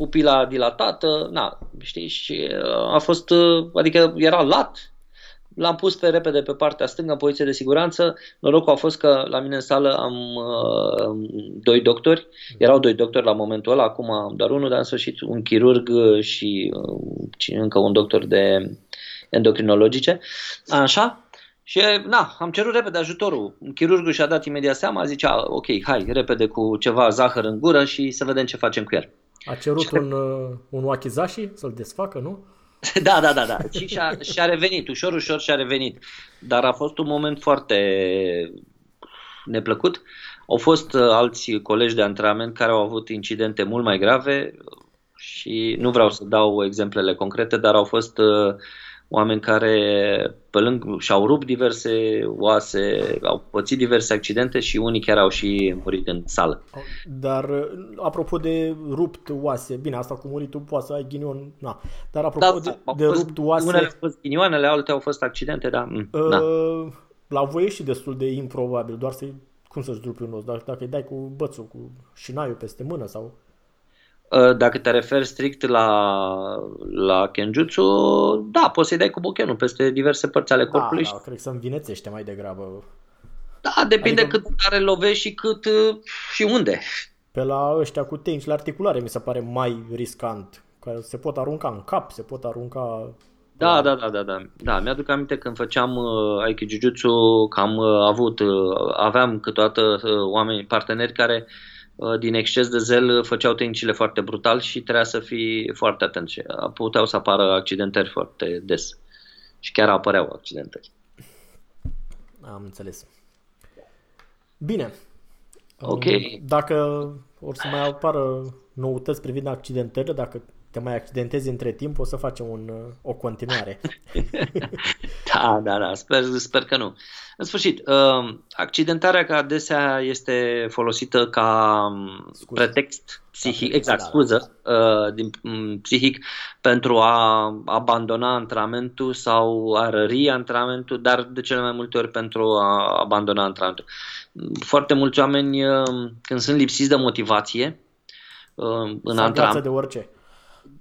pupila dilatată, na, știi, și uh, a fost, uh, adică era lat, l-am pus pe repede pe partea stângă, în poziție de siguranță. Norocul a fost că la mine în sală am uh, doi doctori, erau doi doctori la momentul ăla, acum am doar unul, dar în sfârșit un chirurg și uh, încă un doctor de endocrinologice. Așa, și na, am cerut repede ajutorul. Chirurgul și-a dat imediat seama, zicea, ok, hai, repede cu ceva zahăr în gură și să vedem ce facem cu el. A cerut un, uh, un wakizashi să-l desfacă, nu? Da, da, da, da. Și și-a, și-a revenit, ușor, ușor și-a revenit. Dar a fost un moment foarte neplăcut. Au fost uh, alți colegi de antrenament care au avut incidente mult mai grave și nu vreau să dau exemplele concrete, dar au fost uh, oameni care pe lângă și-au rupt diverse oase, au pățit diverse accidente și unii chiar au și murit în sală. Dar apropo de rupt oase, bine, asta cu muritul poate să ai ghinion, na. Dar apropo da, de, de fost, rupt oase... Unele au fost ghinioanele, alte au fost accidente, da. Uh, da. La voi e și destul de improbabil, doar să cum să-ți rupi un os, dacă, dacă îi dai cu bățul, cu șinaiul peste mână sau... Uh, dacă te referi strict la, la Kenjutsu, da, poți să-i dai cu bochenul peste diverse părți ale corpului. Da, da, cred că să învinețește mai degrabă. Da, depinde adică... cât tare lovești și cât uh, și unde. Pe la ăștia cu tenci la articulare mi se pare mai riscant, care se pot arunca în cap, se pot arunca da, da, da, da, da. Da, mi-aduc aminte când făceam uh, Aiki Jiu-Jitsu că am uh, avut, uh, aveam câteodată uh, oameni, parteneri care uh, din exces de zel făceau tehnicile foarte brutal și trebuia să fii foarte atent și puteau să apară accidentări foarte des. Și chiar apăreau accidentări. Am înțeles. Bine. Ok. Dacă or să mai apară noutăți privind accidentările, dacă te mai accidentezi între timp, o să facem un, o continuare. da, da, da, sper, sper că nu. În sfârșit, uh, accidentarea ca adesea este folosită ca um, scuză. pretext psihic, da, exact, da, scuză, uh, din, um, psihic pentru a abandona antrenamentul sau a rări antrenamentul, dar de cele mai multe ori pentru a abandona antrenamentul. Foarte mulți oameni, uh, când sunt lipsiți de motivație, în antrenament. de orice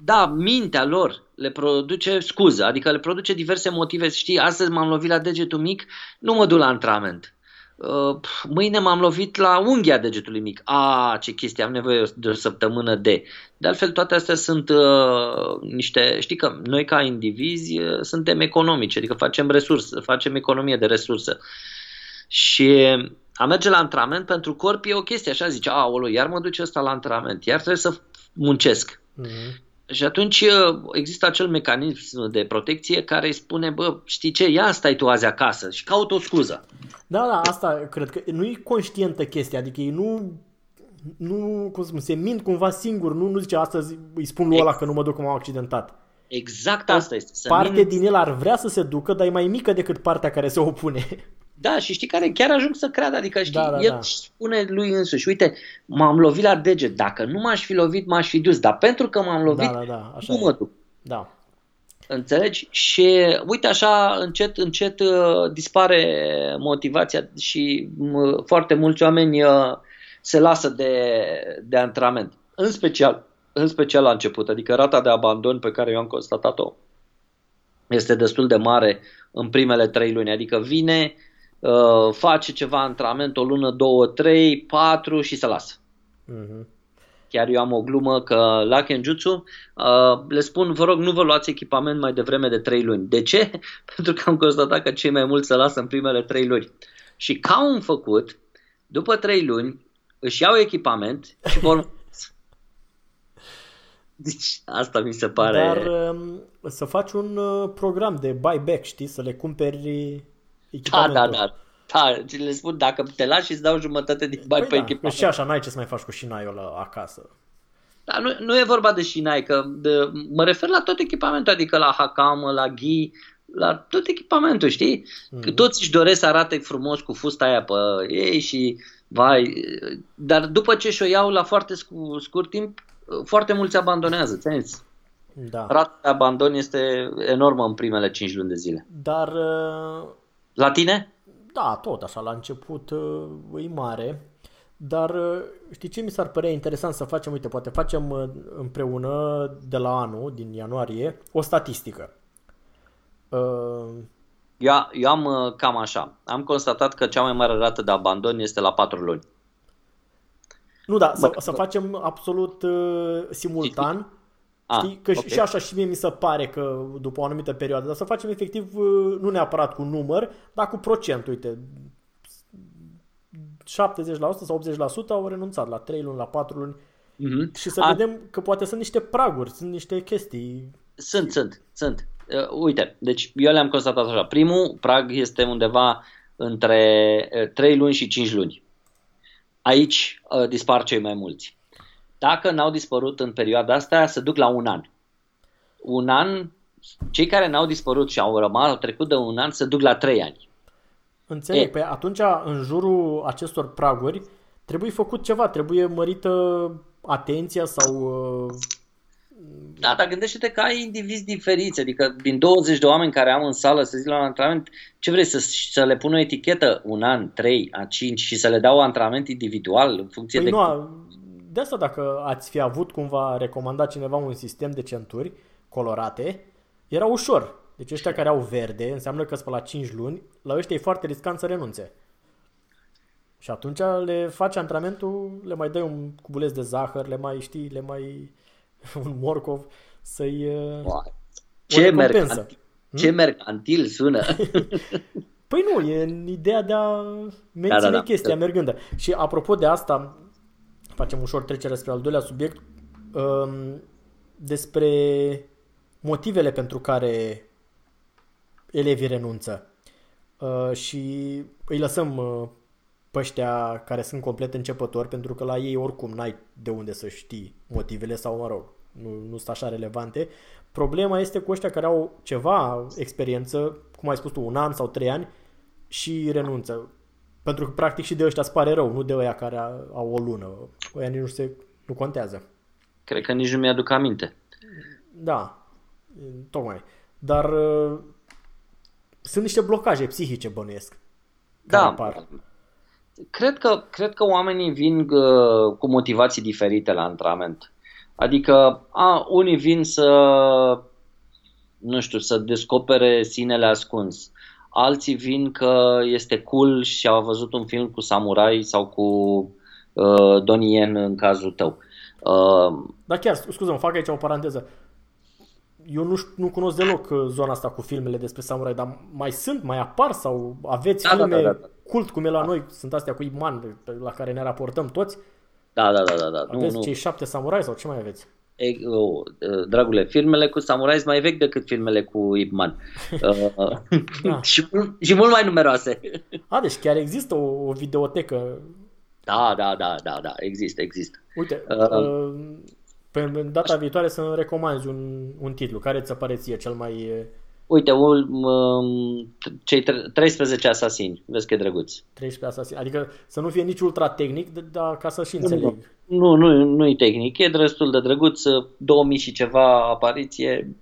da, mintea lor le produce scuză, adică le produce diverse motive. Știi, astăzi m-am lovit la degetul mic, nu mă duc la antrenament. Uh, mâine m-am lovit la unghia degetului mic. A, ce chestie, am nevoie de o săptămână de. De altfel, toate astea sunt uh, niște, știi că noi ca indivizi uh, suntem economici, adică facem resurse, facem economie de resurse. Și a merge la antrenament pentru corp e o chestie, așa zice, a, iar mă duce ăsta la antrenament, iar trebuie să muncesc. Mm-hmm. Și atunci uh, există acel mecanism de protecție care îi spune, bă, știi ce, ia stai tu azi acasă și caut o scuză. Da, da, asta cred că nu e conștientă chestia, adică ei nu, nu cum spun, se mint cumva singur, nu, nu zice astăzi îi spun lui ăla că nu mă duc că m-am accidentat. Exact asta este. Să parte mint... din el ar vrea să se ducă, dar e mai mică decât partea care se opune. Da, și știi care chiar ajung să creadă, adică știi, da, da, el da. spune lui însuși, uite, m-am lovit la deget, dacă nu m-aș fi lovit, m-aș fi dus, dar pentru că m-am lovit, da, da, da, așa nu mă duc. Da. Înțelegi? Și uite așa, încet, încet uh, dispare motivația și uh, foarte mulți oameni uh, se lasă de, de antrenament. În special, în special la început, adică rata de abandon pe care eu am constatat-o este destul de mare în primele trei luni, adică vine, uh, face ceva antrenament o lună, două, trei, patru și se lasă. Uh-huh. Chiar eu am o glumă că la Kenjutsu uh, le spun, vă rog, nu vă luați echipament mai devreme de trei luni. De ce? Pentru că am constatat că cei mai mulți se lasă în primele trei luni. Și ca un făcut, după trei luni, își iau echipament și vor... Deci asta mi se pare... Dar um, să faci un uh, program de buyback, știi? Să le cumperi da, da, da. Da, le spun, dacă te lași și îți dau jumătate din bani păi pe da, echipament. Și așa, n-ai ce să mai faci cu șinaiul ăla acasă. Da, nu, nu e vorba de șinai, că de, mă refer la tot echipamentul, adică la Hakam, la Ghi, la tot echipamentul, știi? Mm. Că toți își doresc să arate frumos cu fusta aia pe ei și vai, dar după ce și-o iau la foarte scurt, scurt timp, foarte mulți abandonează, ți Da. Rata de abandon este enormă în primele 5 luni de zile. Dar uh, la tine? Da, tot așa, la început uh, e mare, dar uh, știi ce mi s-ar părea interesant să facem? Uite, poate facem uh, împreună de la anul, din ianuarie, o statistică. Eu, eu am cam așa. Am constatat că cea mai mare rată de abandon este la 4 luni. Nu, da, să, să facem absolut uh, simultan Ah, Știi? Că okay. și așa și mie mi se pare că după o anumită perioadă, dar să facem efectiv uh, nu neapărat cu număr, dar cu procent, uite, 70% sau 80% au renunțat la 3 luni, la 4 luni mm-hmm. și să A... vedem că poate sunt niște praguri, sunt niște chestii. Sunt, sunt, sunt. Uh, uite, deci eu le-am constatat așa. Primul prag este undeva între 3 uh, luni și 5 luni. Aici uh, dispar cei mai mulți. Dacă n-au dispărut în perioada asta, se duc la un an. Un an, cei care n-au dispărut și au rămas, au trecut de un an, se duc la trei ani. Înțeleg, e. pe atunci în jurul acestor praguri trebuie făcut ceva, trebuie mărită atenția sau... Uh, da, dar gândește-te că ai indivizi diferiți, adică din 20 de oameni care am în sală să zic la un antrenament, ce vrei să, să le pun o etichetă un an, 3, a 5 și să le dau antrenament individual în funcție păi de... Nu, de asta dacă ați fi avut cumva recomandat cineva un sistem de centuri colorate, era ușor. Deci ăștia care au verde, înseamnă că sunt la 5 luni, la ăștia e foarte riscant să renunțe. Și atunci le faci antrenamentul, le mai dai un cubuleț de zahăr, le mai știi, le mai un morcov să-i wow. Ce mercantil, ce hmm? mercantil sună! păi nu, e în ideea de a menține da, da, da. chestia mergândă. Și apropo de asta, facem ușor trecere spre al doilea subiect, um, despre motivele pentru care elevii renunță. Uh, și îi lăsăm uh, pe ăștia care sunt complet începători, pentru că la ei oricum n-ai de unde să știi motivele sau, mă rog, nu, nu sunt așa relevante. Problema este cu ăștia care au ceva experiență, cum ai spus tu, un an sau trei ani și renunță. Pentru că practic și de ăștia îți pare rău, nu de ăia care au o lună. Ăia nici nu, se, nu contează. Cred că nici nu mi-aduc aminte. Da, tocmai. Dar uh, sunt niște blocaje psihice, bănuiesc. Da, apar. Cred că, cred că oamenii vin uh, cu motivații diferite la antrenament. Adică, a, unii vin să, nu știu, să descopere sinele ascuns. Alții vin că este cool și au văzut un film cu samurai sau cu uh, Donnie Yen în cazul tău. Uh, da, chiar, scuză-mă, fac aici o paranteză eu nu, nu cunosc deloc uh, zona asta cu filmele despre samurai, dar mai sunt, mai apar sau aveți da, da filme da, da, da. cult cum e la noi, sunt astea cu Iman la care ne raportăm toți? Da, da, da, da. da. Aveți nu, cei nu. șapte samurai sau ce mai aveți? E, oh, dragule, filmele cu samurai sunt mai vechi decât filmele cu Ip Man. uh, da. și, și mult mai numeroase. A, deci chiar există o, o videotecă. Da, da, da, da, da, există, există. Uite, uh, uh, pe data viitoare să-mi recomanzi un, un titlu. Care ți-a pare ție cel mai... Uite, um, cei 13 asasini. Vezi că e drăguț. 13 asasini. Adică să nu fie nici ultra tehnic, dar ca să și înțeleg. Nu, nu, nu e tehnic. E destul de drăguț. 2000 și ceva apariție.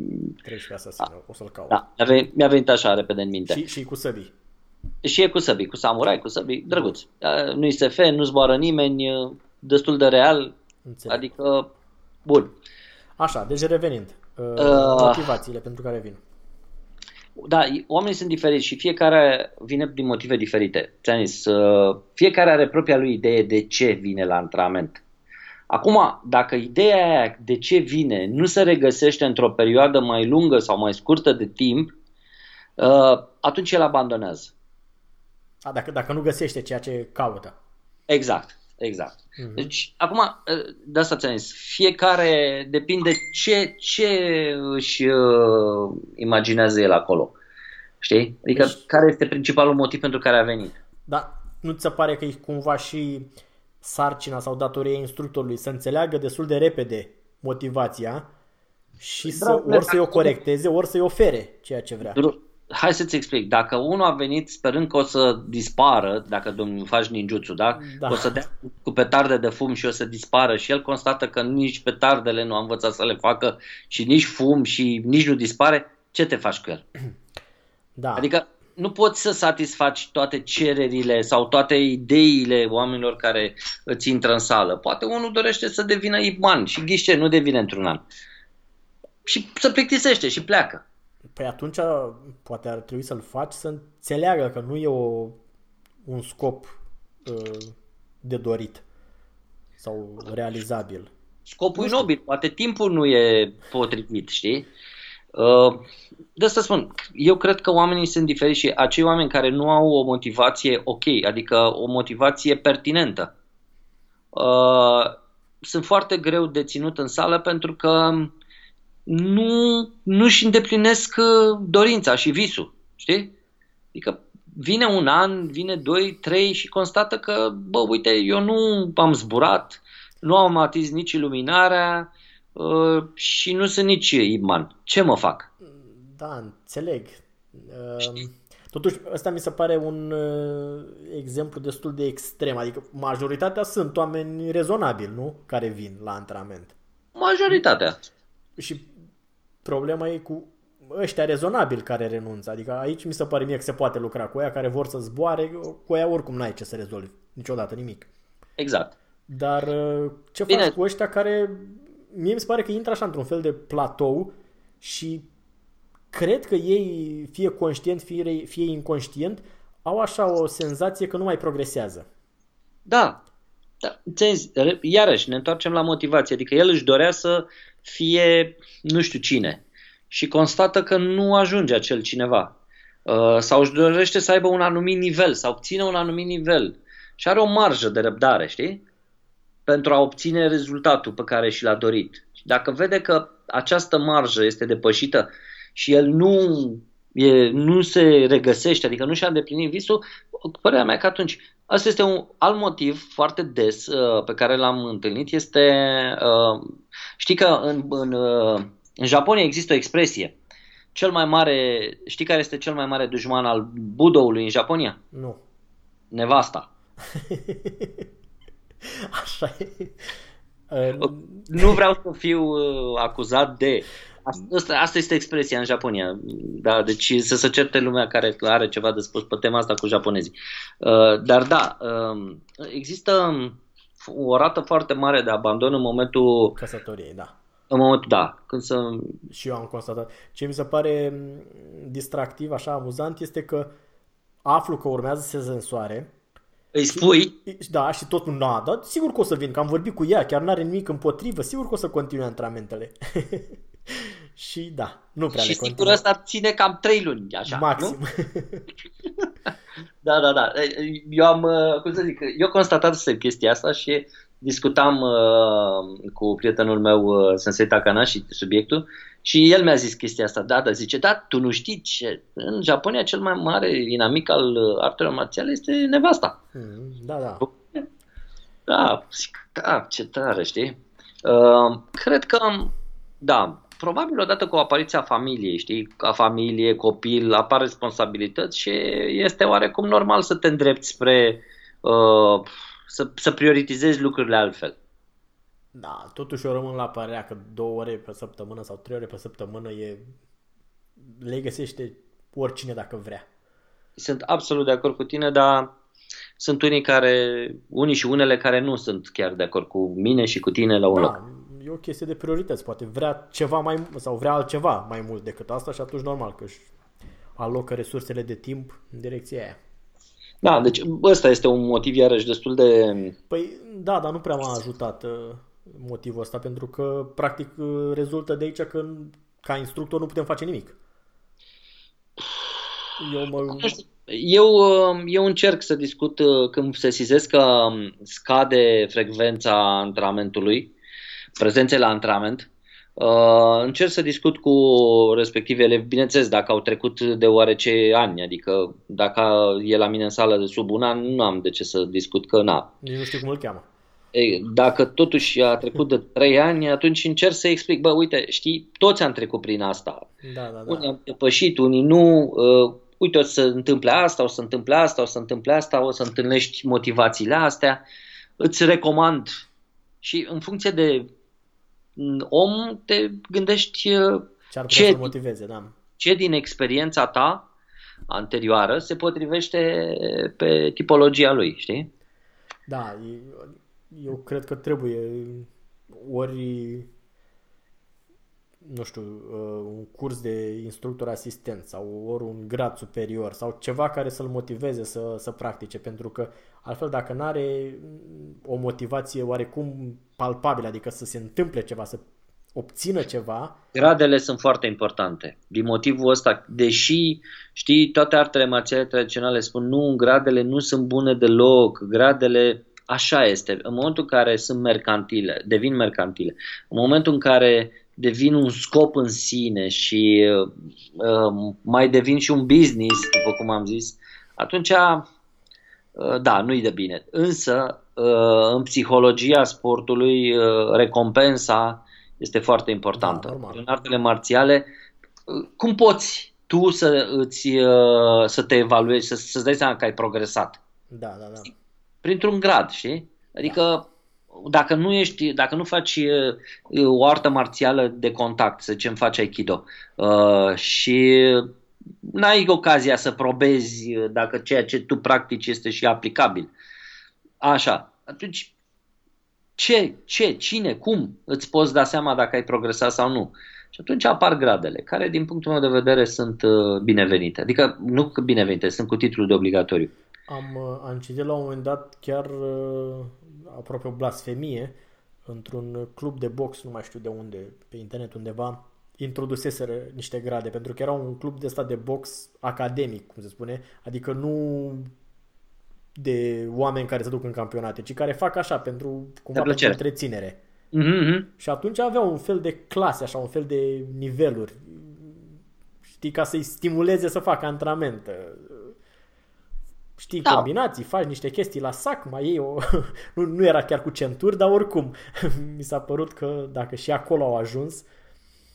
13 asasini. O să-l caut. Da, mi-a venit așa repede în minte. Și, și cu săbii. Și e cu săbii, cu samurai, cu săbii. Drăguț. Nu-i SF, nu zboară nimeni. Destul de real. Înțeleg. Adică Bun. Așa, deci revenind. Uh, uh, motivațiile pentru care vin. Da, oamenii sunt diferiți și fiecare vine din motive diferite. ți zis, uh, fiecare are propria lui idee de ce vine la antrenament. Acum, dacă ideea aia de ce vine nu se regăsește într-o perioadă mai lungă sau mai scurtă de timp, uh, atunci el abandonează. A, dacă, dacă nu găsește ceea ce caută. Exact. Exact. Uh-huh. Deci, acum, ă, de asta ți-am zis, fiecare depinde ce, ce își uh, imaginează el acolo. Știi? Adică deci, care este principalul motiv pentru care a venit. Da, nu ți se pare că e cumva și sarcina sau datoria instructorului să înțeleagă destul de repede motivația și să, ori să-i o corecteze, ori să-i ofere ceea ce vrea hai să-ți explic, dacă unul a venit sperând că o să dispară, dacă domnul faci ninjutsu, da? da? O să dea cu petarde de fum și o să dispară și el constată că nici petardele nu a învățat să le facă și nici fum și nici nu dispare, ce te faci cu el? Da. Adică nu poți să satisfaci toate cererile sau toate ideile oamenilor care îți intră în sală. Poate unul dorește să devină iman și ghișe, nu devine într-un an. Și se plictisește și pleacă. Păi atunci poate ar trebui să-l faci să înțeleagă că nu e o, un scop uh, de dorit sau realizabil. Scopul e nobil, poate timpul nu e potrivit, știi? Uh, de asta spun, eu cred că oamenii sunt diferiți și acei oameni care nu au o motivație ok, adică o motivație pertinentă, uh, sunt foarte greu de ținut în sală pentru că nu, nu-și îndeplinesc uh, dorința și visul, știi? Adică vine un an, vine doi, trei și constată că, bă, uite, eu nu am zburat, nu am atins nici iluminarea uh, și nu sunt nici Ibman. Ce mă fac? Da, înțeleg. Uh, totuși, ăsta mi se pare un uh, exemplu destul de extrem. Adică majoritatea sunt oameni rezonabili, nu? Care vin la antrenament. Majoritatea. Și Problema e cu ăștia rezonabili care renunță. Adică aici mi se pare mie că se poate lucra cu ea care vor să zboare, cu ea oricum n-ai ce să rezolvi. Niciodată nimic. Exact. Dar uh, ce Bine. faci cu ăștia care mie mi se pare că intră așa într-un fel de platou și cred că ei, fie conștient, fie, fie inconștient, au așa o senzație că nu mai progresează. Da, da, iarăși ne întoarcem la motivație, adică el își dorea să fie nu știu cine și constată că nu ajunge acel cineva uh, sau își dorește să aibă un anumit nivel, să obțină un anumit nivel și are o marjă de răbdare, știi? Pentru a obține rezultatul pe care și l-a dorit. Dacă vede că această marjă este depășită și el nu, e, nu se regăsește, adică nu și-a îndeplinit visul, părerea mea că atunci Asta este un alt motiv foarte des uh, pe care l-am întâlnit. Este, uh, știi că în, în, uh, în Japonia există o expresie. Cel mai mare, știi care este cel mai mare dușman al budoului în Japonia? Nu. Nevasta. Așa e. Nu vreau să fiu uh, acuzat de Asta, asta este expresia în Japonia. Da, deci să se certe lumea care are ceva de spus pe tema asta cu japonezii. Uh, dar da, uh, există o rată foarte mare de abandon în momentul căsătoriei, da. În momentul, da. Când să... Și eu am constatat. Ce mi se pare distractiv, așa amuzant, este că aflu că urmează să se însoare. Îi spui? Și, da, și tot nu, da, sigur că o să vin, că am vorbit cu ea, chiar n-are nimic împotrivă, sigur că o să continue antrenamentele. și da, nu prea și le sigur continuu. asta ține cam 3 luni, așa, Maxim. Nu? da, da, da. Eu am, uh, cum să zic, eu constatat să chestia asta și discutam uh, cu prietenul meu, uh, Sensei Takanashi, subiectul, și el mi-a zis chestia asta. Da, da, zice, da, tu nu știi ce, în Japonia cel mai mare inamic al uh, artelor marțiale este nevasta. Mm, da, da. Da, zic, da, ce tare, știi? Uh, cred că, da, probabil odată cu apariția familiei, știi, ca familie, copil, apar responsabilități și este oarecum normal să te îndrepti spre uh, să, să prioritizezi lucrurile altfel. Da, totuși eu rămân la părerea că două ore pe săptămână sau trei ore pe săptămână e... le găsește oricine dacă vrea. Sunt absolut de acord cu tine, dar sunt unii care, unii și unele care nu sunt chiar de acord cu mine și cu tine la un da, loc. E o chestie de priorități. Poate vrea ceva mai sau vrea altceva mai mult decât asta și atunci normal că își alocă resursele de timp în direcția aia. Da, deci ăsta este un motiv iarăși destul de... Păi da, dar nu prea m-a ajutat uh, motivul ăsta pentru că practic uh, rezultă de aici că ca instructor nu putem face nimic. Eu, mă... eu, uh, eu încerc să discut când se sizez că um, scade frecvența antrenamentului, prezenței la antrenament, Uh, încerc să discut cu respectivii elevi, bineînțeles, dacă au trecut de oarece ani, adică dacă e la mine în sală de sub un an, nu am de ce să discut că n-am. Nici nu știu cum îl cheamă. Dacă totuși a trecut de 3 ani, atunci încerc să explic, bă, uite, știi, toți am trecut prin asta. Da, da, da. Unii am depășit, unii nu. Uh, uite, o să se întâmple asta, o să se întâmple asta, o să se întâmple asta, o să întâlnești motivațiile astea. Îți recomand și în funcție de om te gândești uh, ce, ar ce, să motiveze, da. ce din experiența ta anterioară se potrivește pe tipologia lui, știi? Da, eu cred că trebuie ori nu știu, uh, un curs de instructor asistent sau ori un grad superior sau ceva care să-l motiveze să, să practice, pentru că altfel dacă nu are o motivație oarecum palpabilă, adică să se întâmple ceva, să obțină ceva. Gradele sunt foarte importante. Din motivul ăsta, deși, știi, toate artele marțiale tradiționale spun nu, gradele nu sunt bune deloc, gradele așa este. În momentul în care sunt mercantile, devin mercantile, în momentul în care devin un scop în sine și uh, mai devin și un business, după cum am zis, atunci, uh, da, nu-i de bine. Însă, uh, în psihologia sportului, uh, recompensa este foarte importantă. Da, în artele marțiale, uh, cum poți tu să, îți, uh, să te evaluezi, să, să-ți dai seama că ai progresat? Da, da, da. Printr-un grad, știi? Adică da dacă nu ești, dacă nu faci o artă marțială de contact, să zicem faci aikido uh, și n-ai ocazia să probezi dacă ceea ce tu practici este și aplicabil. Așa, atunci ce, ce, cine, cum îți poți da seama dacă ai progresat sau nu. Și atunci apar gradele, care din punctul meu de vedere sunt uh, binevenite. Adică nu că binevenite, sunt cu titlul de obligatoriu. Am, uh, am citit la un moment dat chiar uh, aproape o blasfemie într-un club de box, nu mai știu de unde, pe internet undeva, introduseseră niște grade, pentru că era un club de stat de box academic, cum se spune, adică nu de oameni care se duc în campionate, ci care fac așa pentru cumva pentru întreținere. Mm-hmm. Și atunci aveau un fel de clase, așa, un fel de niveluri. Știi, ca să-i stimuleze să facă antrenament. Știi, da. combinații, faci niște chestii la sac, mai ei o... nu, nu era chiar cu centuri, dar oricum mi s-a părut că dacă și acolo au ajuns...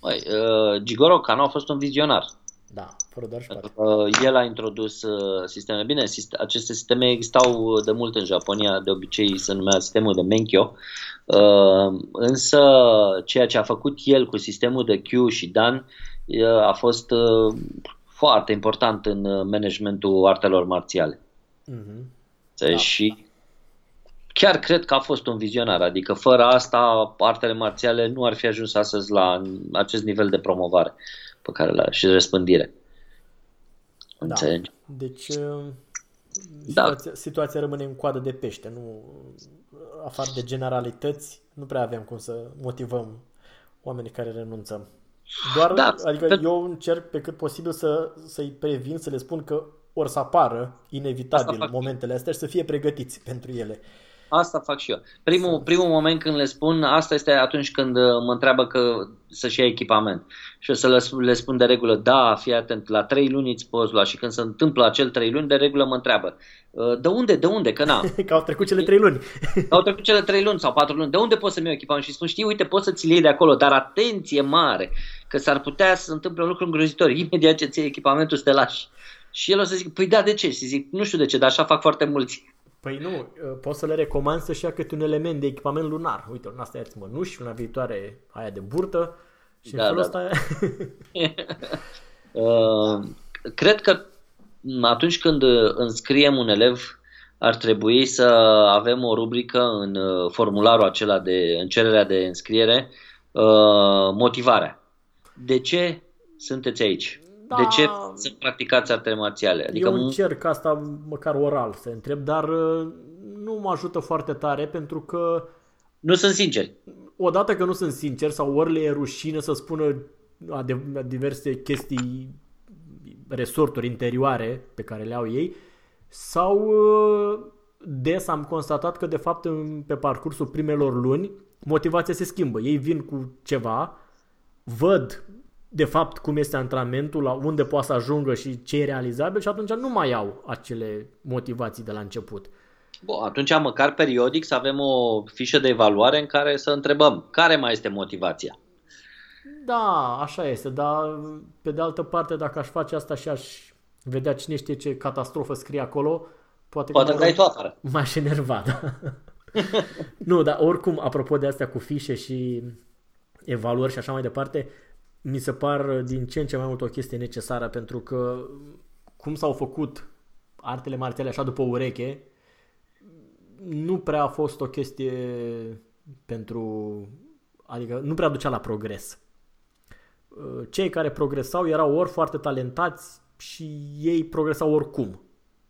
Băi, uh, Gigoro Kano a fost un vizionar. Da, fără doar și uh, El a introdus uh, sisteme. Bine, sist- aceste sisteme existau de mult în Japonia, de obicei se numea sistemul de Menkyo, uh, însă ceea ce a făcut el cu sistemul de Q și Dan uh, a fost uh, foarte important în uh, managementul artelor marțiale. Mm-hmm. Da. Și chiar cred că a fost un vizionar, adică fără asta artele marțiale nu ar fi ajuns astăzi la acest nivel de promovare pe care la și răspândire. Da. Înțelegi? Deci uh, da. situația, situația rămâne în coadă de pește, nu afară de generalități, nu prea avem cum să motivăm oamenii care renunță. Doar, da, adică pe... eu încerc pe cât posibil să, să-i previn, să le spun că or să apară inevitabil momentele astea și să fie pregătiți pentru ele. Asta fac și eu. Primul, primul moment când le spun, asta este atunci când uh, mă întreabă că să-și ia echipament. Și o să le, le spun de regulă, da, fii atent, la trei luni îți poți lua. Și când se întâmplă acel trei luni, de regulă mă întreabă, uh, de unde, de unde, că n că au trecut cele trei luni. că au trecut cele trei luni sau patru luni. De unde poți să-mi iau echipament? Și spun, știi, uite, poți să ți iei de acolo, dar atenție mare, că s-ar putea să se întâmple un lucru îngrozitor. Imediat ce ți iei echipamentul, să te lași. Și el o să zic, păi da, de ce? Și zic, nu știu de ce, dar așa fac foarte mulți. Păi nu, uh, pot să le recomand să-și ia câte un element de echipament lunar. Uite, în asta ia-ți mănuși, una viitoare aia de burtă și da, în felul da. ăsta... uh, cred că atunci când înscriem un elev, ar trebui să avem o rubrică în uh, formularul acela de în cererea de înscriere, uh, motivarea. De ce sunteți aici? Da, de ce să practicați artele marțiale? Adică eu încerc asta măcar oral să întreb, dar uh, nu mă ajută foarte tare pentru că... Nu sunt sinceri. Odată că nu sunt sinceri sau ori le e rușine să spună diverse chestii, resorturi interioare pe care le au ei, sau uh, des am constatat că de fapt pe parcursul primelor luni motivația se schimbă. Ei vin cu ceva, văd de fapt cum este antrenamentul, la unde poate să ajungă și ce e realizabil și atunci nu mai au acele motivații de la început. Bun, atunci măcar periodic să avem o fișă de evaluare în care să întrebăm care mai este motivația. Da, așa este, dar pe de altă parte dacă aș face asta și aș vedea cine știe ce catastrofă scrie acolo, poate, poate că dai tu afară. M-aș enerva, da. nu, dar oricum, apropo de astea cu fișe și evaluări și așa mai departe, mi se par din ce în ce mai mult o chestie necesară pentru că cum s-au făcut artele marțiale așa după ureche, nu prea a fost o chestie pentru... adică nu prea ducea la progres. Cei care progresau erau ori foarte talentați și ei progresau oricum.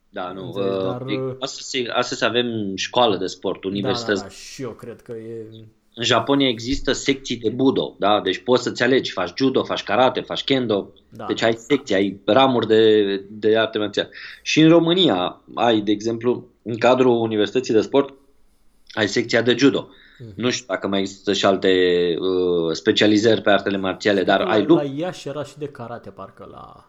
Da, nu. Înțelegi, uh, dar... astăzi, astăzi avem școală de sport, universități. Da, da, da, și eu cred că e în Japonia există secții de budo, da? Deci poți să-ți alegi, faci judo, faci karate, faci kendo, da. deci ai secții, ai ramuri de, de arte marțiale. Și în România ai, de exemplu, în cadrul Universității de Sport, ai secția de judo. Mm. Nu știu dacă mai există și alte uh, specializări pe artele marțiale, dar la, ai lupt. La Iași era și de karate, parcă, la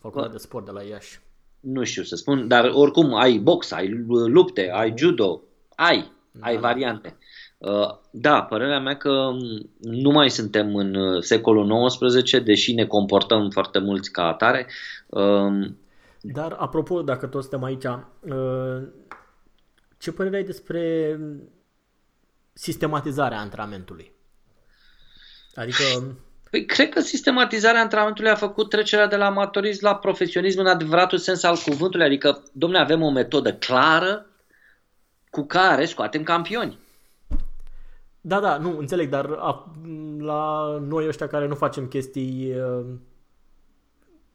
facultatea de sport de la Iași. Nu știu să spun, dar oricum ai box, ai lupte, ai judo, ai, da. ai variante. Uh, da, părerea mea că um, nu mai suntem în uh, secolul XIX, deși ne comportăm foarte mulți ca atare. Um, Dar, apropo, dacă toți suntem aici, uh, ce părere ai despre sistematizarea antrenamentului? Adică... Păi, cred că sistematizarea antrenamentului a făcut trecerea de la amatorism la profesionism în adevăratul sens al cuvântului. Adică, domne, avem o metodă clară cu care scoatem campioni. Da, da, nu, înțeleg, dar a, la noi ăștia care nu facem chestii uh,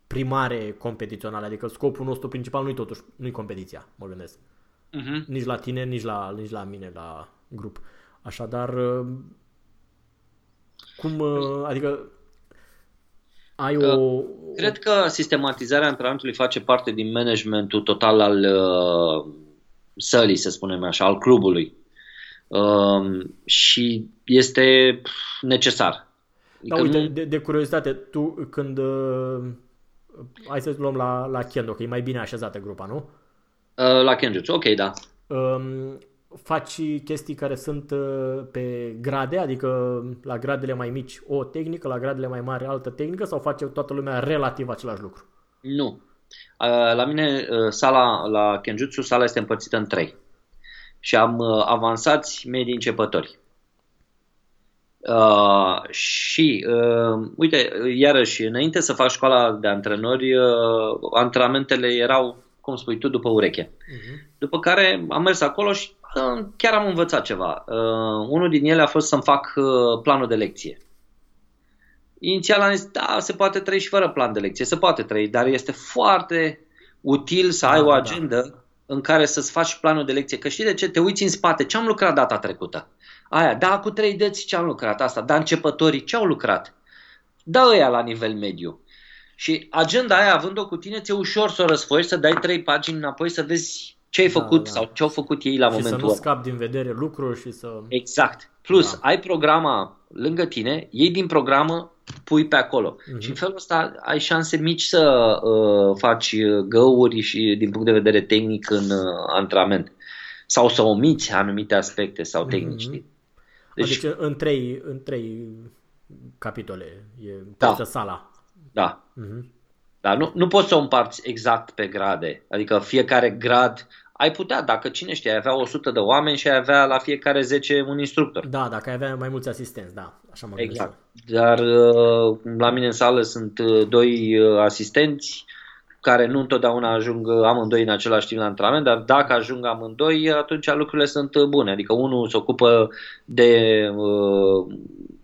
primare competiționale, adică scopul nostru principal nu-i totuși, nu-i competiția, mă gândesc. Uh-huh. Nici la tine, nici la, nici la mine, la grup. Așadar, uh, cum, uh, adică ai o... Cred că sistematizarea antrenamentului face parte din managementul total al uh, sălii, să spunem așa, al clubului. Uh, și este necesar. Da, uite, de, de curiozitate, tu când... Uh, hai să luăm la, la Kendo, că e mai bine așezată grupa, nu? Uh, la Kenjutsu, ok, da. Um, faci chestii care sunt uh, pe grade, adică la gradele mai mici o tehnică, la gradele mai mari altă tehnică sau face toată lumea relativ același lucru? Nu. Uh, la mine uh, sala la Kenjutsu, sala este împărțită în trei. Și am avansați medii începători. Uh, și, uh, uite, iarăși, înainte să fac școala de antrenori, uh, antrenamentele erau, cum spui tu, după ureche. Uh-huh. După care am mers acolo și uh, chiar am învățat ceva. Uh, unul din ele a fost să-mi fac uh, planul de lecție. Inițial am zis, da, se poate trăi și fără plan de lecție, se poate trăi, dar este foarte util să ai da, o agendă da. În care să-ți faci planul de lecție. Că știi de ce? Te uiți în spate. Ce am lucrat data trecută? Aia, da, cu trei dăți ce am lucrat asta, dar începătorii ce au lucrat? Da ăia la nivel mediu. Și agenda aia, având-o cu tine, ți-e ușor să o răsfoiești, să dai trei pagini înapoi, să vezi ce ai da, făcut da. sau ce au făcut ei la și momentul ăsta. să nu scap din vedere lucruri și să... Exact. Plus, da. ai programa lângă tine, iei din programă, pui pe acolo. Mm-hmm. Și în felul ăsta ai șanse mici să uh, faci găuri și din punct de vedere tehnic în uh, antrenament. Sau să omiți anumite aspecte sau tehnici. Mm-hmm. Deci, adică în trei, în trei capitole e da. sala. Da. Uh-huh. Da, nu, nu poți să o împarți exact pe grade. Adică fiecare grad ai putea, dacă cine știe, ai avea 100 de oameni și ai avea la fiecare 10 un instructor. Da, dacă ai avea mai mulți asistenți, da. Așa mă exact. Dar uh, la mine în sală sunt uh, doi uh, asistenți care nu întotdeauna ajung amândoi în același timp la antrenament, dar dacă ajung amândoi, atunci lucrurile sunt bune. Adică unul se ocupă de uh,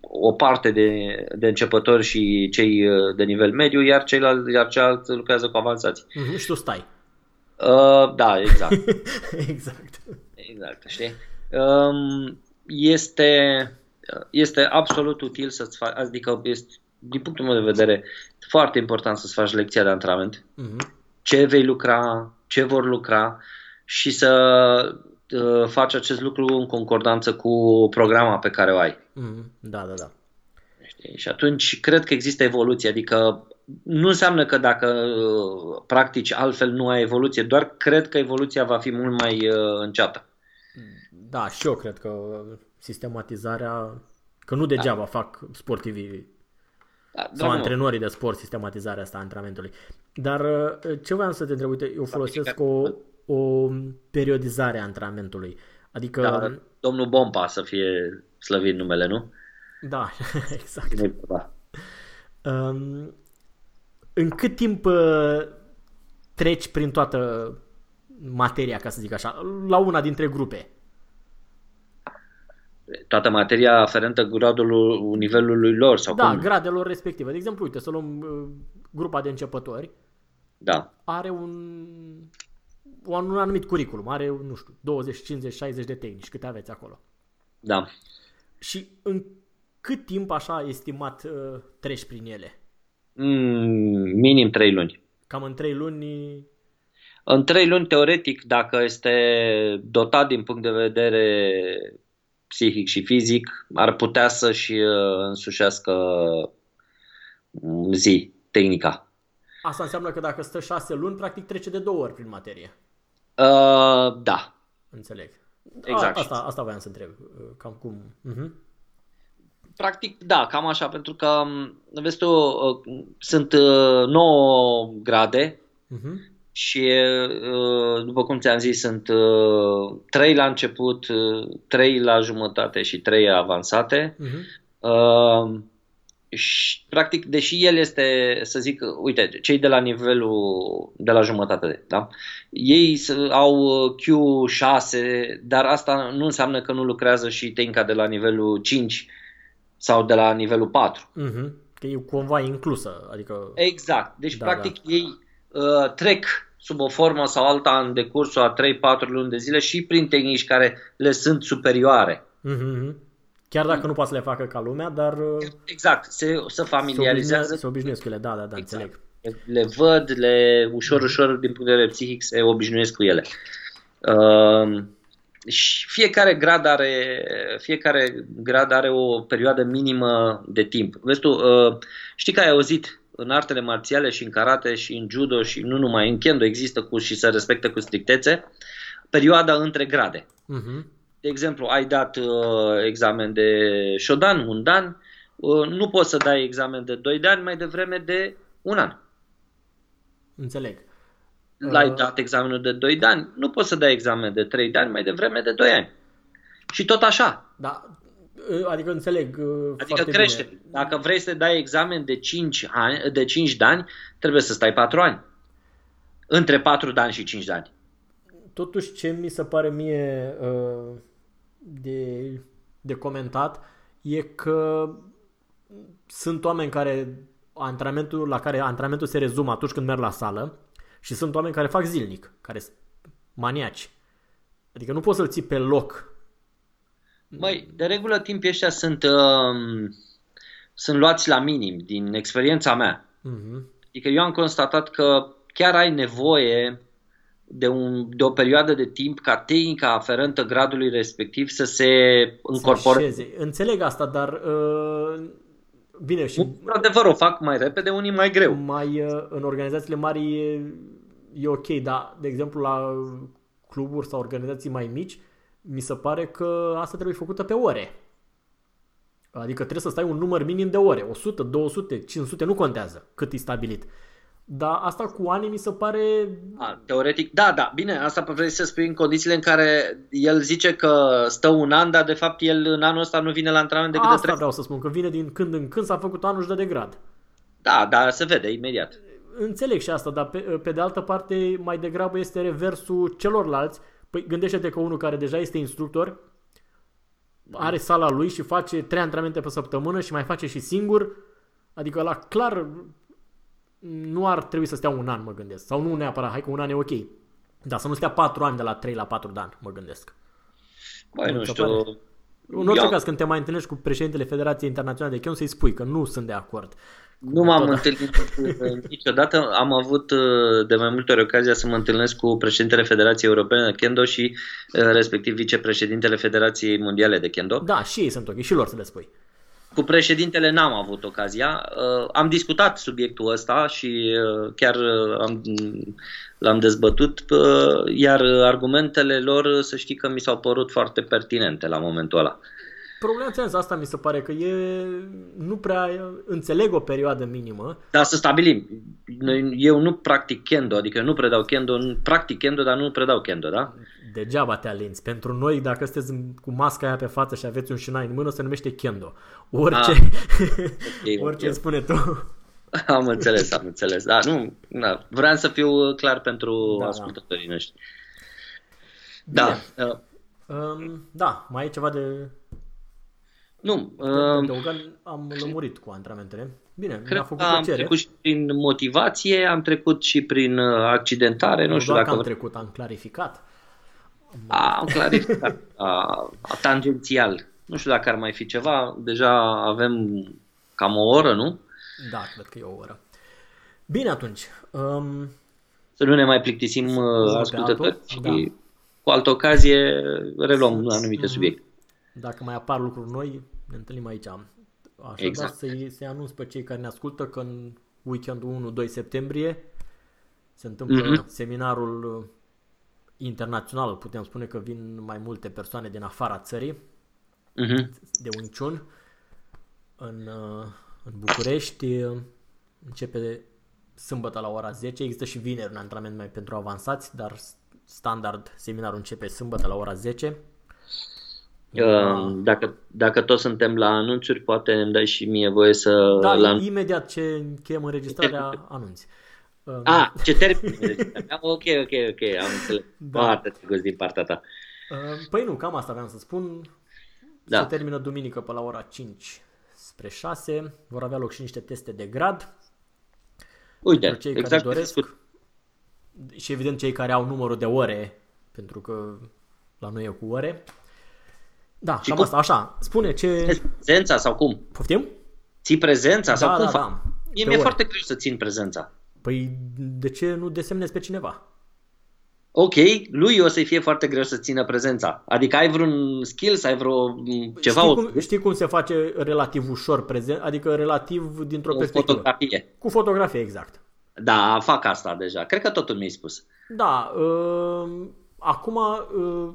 o parte de, de începători și cei uh, de nivel mediu, iar ceilalți, iar celălalt lucrează cu avansați. Mm-hmm, și tu stai. Uh, da, exact. exact. Exact, știi? Um, este, este absolut util să-ți faci, adică este, din punctul meu de vedere, foarte important să-ți faci lecția de antrenament, uh-huh. ce vei lucra, ce vor lucra și să uh, faci acest lucru în concordanță cu programa pe care o ai. Uh-huh. Da, da, da. Știi? Și atunci cred că există evoluție, adică nu înseamnă că dacă uh, practici altfel nu ai evoluție, doar cred că evoluția va fi mult mai uh, înceată. Da, și eu cred că sistematizarea, că nu degeaba da. fac sportivii da, sau antrenorii de sport sistematizarea asta a antrenamentului. Dar uh, ce voiam să te întreb, uite, eu folosesc o, o periodizare a antrenamentului. Adică... Da, domnul Bompa să fie slăvit numele, nu? Da, exact. Da. Um, în cât timp uh, treci prin toată materia, ca să zic așa, la una dintre grupe? toată materia aferentă gradului nivelului lor sau Da, cum? gradelor respective. De exemplu, uite, să luăm uh, grupa de începători. Da. Are un, un anumit curriculum, are, nu știu, 20, 50, 60 de tehnici, câte aveți acolo. Da. Și în cât timp așa estimat uh, treci prin ele? Mm, minim 3 luni. Cam în 3 luni în trei luni, teoretic, dacă este dotat din punct de vedere psihic și fizic, ar putea să-și uh, însușească zi, tehnica. Asta înseamnă că dacă stă șase luni, practic trece de două ori prin materie. Uh, da. Înțeleg. Exact. A, asta, asta voiam să întreb. Uh, cam cum. Uh-huh. Practic, da, cam așa, pentru că, um, vezi tu, uh, sunt 9 grade uh-huh și uh, după cum ți-am zis sunt uh, trei la început, uh, trei la jumătate și trei avansate. Uh-huh. și, practic, deși el este, să zic, uite, cei de la nivelul, de la jumătate, da? Ei au Q6, dar asta nu înseamnă că nu lucrează și Tenka de la nivelul 5 sau de la nivelul 4. Mm-hmm. Că e cumva inclusă, adică... Exact. Deci, da, practic, da. ei uh, trec sub o formă sau alta în decursul a 3-4 luni de zile și prin tehnici care le sunt superioare. Mm-hmm. Chiar dacă nu poate să le facă ca lumea, dar... Uh, exact, se, se familiarizează. Se obișnuiesc cu ele, da, da, da, exact. înțeleg. Le văd, le ușor, ușor, din punct de vedere psihic, se obișnuiesc cu ele. Uh, și fiecare grad are, fiecare grad are o perioadă minimă de timp. Vezi tu, uh, știi că ai auzit în artele marțiale și în karate și în judo și nu numai, în kendo există cu și se respectă cu strictețe perioada între grade. Uh-huh. De exemplu, ai dat uh, examen de Shodan, un dan, uh, nu poți să dai examen de 2 de ani mai devreme de un an. Înțeleg. L-ai uh... dat examenul de 2 de ani, nu poți să dai examen de 3 de ani mai devreme de 2 ani. Și tot așa. Da, uh, adică înțeleg uh, Adică crește. Bine. Dacă vrei să dai examen de 5, ani, de 5 de ani, trebuie să stai 4 ani. Între 4 de ani și 5 de ani. Totuși, ce mi se pare mie uh, de, de comentat e că sunt oameni care antrenamentul, la care antrenamentul se rezumă atunci când merg la sală și sunt oameni care fac zilnic, care sunt maniaci. Adică nu poți să-l ții pe loc. Măi, de regulă timpii ăștia sunt, uh, sunt luați la minim din experiența mea. Uh-huh. Adică eu am constatat că chiar ai nevoie de, un, de o perioadă de timp ca tehnica aferentă gradului respectiv să se încorporeze. Înțeleg asta, dar uh, bine și... Într-adevăr o fac mai repede, unii mai greu. Mai, uh, în organizațiile mari e, e ok, dar de exemplu la cluburi sau organizații mai mici, mi se pare că asta trebuie făcută pe ore. Adică trebuie să stai un număr minim de ore, 100, 200, 500, nu contează cât e stabilit. Dar asta cu ani mi se pare... A, teoretic, da, da, bine, asta vrei să spui în condițiile în care el zice că stă un an, dar de fapt el în anul ăsta nu vine la antrenament decât asta de trei. vreau să spun, că vine din când în când, s-a făcut anul și dă de grad. Da, dar se vede imediat. Înțeleg și asta, dar pe, pe de altă parte mai degrabă este reversul celorlalți. Păi gândește-te că unul care deja este instructor, are sala lui și face trei antrenamente pe săptămână și mai face și singur, adică la clar nu ar trebui să stea un an, mă gândesc. Sau nu neapărat, hai că un an e ok. Dar să nu stea patru ani de la 3 la 4 de ani, mă gândesc. Băi, nu știu. Pare. În orice Eu... caz, când te mai întâlnești cu președintele Federației Internaționale de Chon, să-i spui că nu sunt de acord. Nu m-am întâlnit niciodată. Am avut uh, de mai multe ori ocazia să mă întâlnesc cu președintele Federației Europene de Kendo și uh, respectiv vicepreședintele Federației Mondiale de Kendo. Da, și ei sunt ok, și lor să le spui. Cu președintele n-am avut ocazia. Uh, am discutat subiectul ăsta și uh, chiar uh, am, l-am dezbătut, iar argumentele lor, să știi că mi s-au părut foarte pertinente la momentul ăla. Problema ți asta mi se pare că e, nu prea înțeleg o perioadă minimă. Da, să stabilim. Eu nu practic kendo, adică eu nu predau kendo, practic kendo, dar nu predau kendo, da? Degeaba te alinți. Pentru noi, dacă sunteți cu masca aia pe față și aveți un șinai în mână, se numește kendo. Orice, ah, okay, orice okay. spune tu. Am înțeles, am înțeles. Da, nu, na, vreau să fiu clar pentru da, da. ascultătorii da. noștri. Da. Uh, um, da, mai e ceva de nu. Uh, adăugat, am lămurit cu antrenamentele. Bine, cred mi-a făcut că am trecut și prin motivație, am trecut și prin uh, accidentare. Nu, nu știu dacă am trecut, am clarificat. A, am clarificat. a, a, tangențial. Nu știu dacă ar mai fi ceva. Deja avem cam o oră, nu? Da, cred că e o oră. Bine atunci. Um, să nu ne mai plictisim uh, ascultători și da. cu altă ocazie reluăm anumite subiecte. Dacă mai apar lucruri noi, ne întâlnim aici. Așa exact. să-i, să anunț pe cei care ne ascultă că în weekendul 1-2 septembrie se întâmplă mm-hmm. seminarul uh, internațional, putem spune că vin mai multe persoane din afara țării, mm-hmm. de Wing în, uh, în București. Începe sâmbătă la ora 10, există și vineri un antrenament mai pentru avansați, dar standard seminarul începe sâmbătă la ora 10 Uh, dacă, dacă toți suntem la anunțuri, poate îmi dai și mie voie să... Da, la... imediat ce încheiem înregistrarea, anunți. Uh, A, ce termin Ok, ok, ok, am înțeles. Da. Foarte drăguț din partea ta. Uh, păi nu, cam asta vreau să spun. Da. Se termină duminică pe la ora 5 spre 6. Vor avea loc și niște teste de grad. Uite, cei exact care doresc. Și evident cei care au numărul de ore, pentru că la noi e cu ore. Da, și cam cum? asta, așa. Spune ce... Prezența sau cum? Poftim? Ții prezența da, sau da, cum da, fac? Da. Mie mi-e foarte greu să țin prezența. Păi de ce nu desemnezi pe cineva? ok, lui o să-i fie foarte greu să țină prezența. Adică ai vreun skill, ai vreo ceva... Știi cum, știi cum se face relativ ușor prezent? Adică relativ dintr-o Cu perspectivă. fotografie. Cu fotografie, exact. Da, fac asta deja. Cred că totul mi-ai spus. Da. Uh, acum, uh,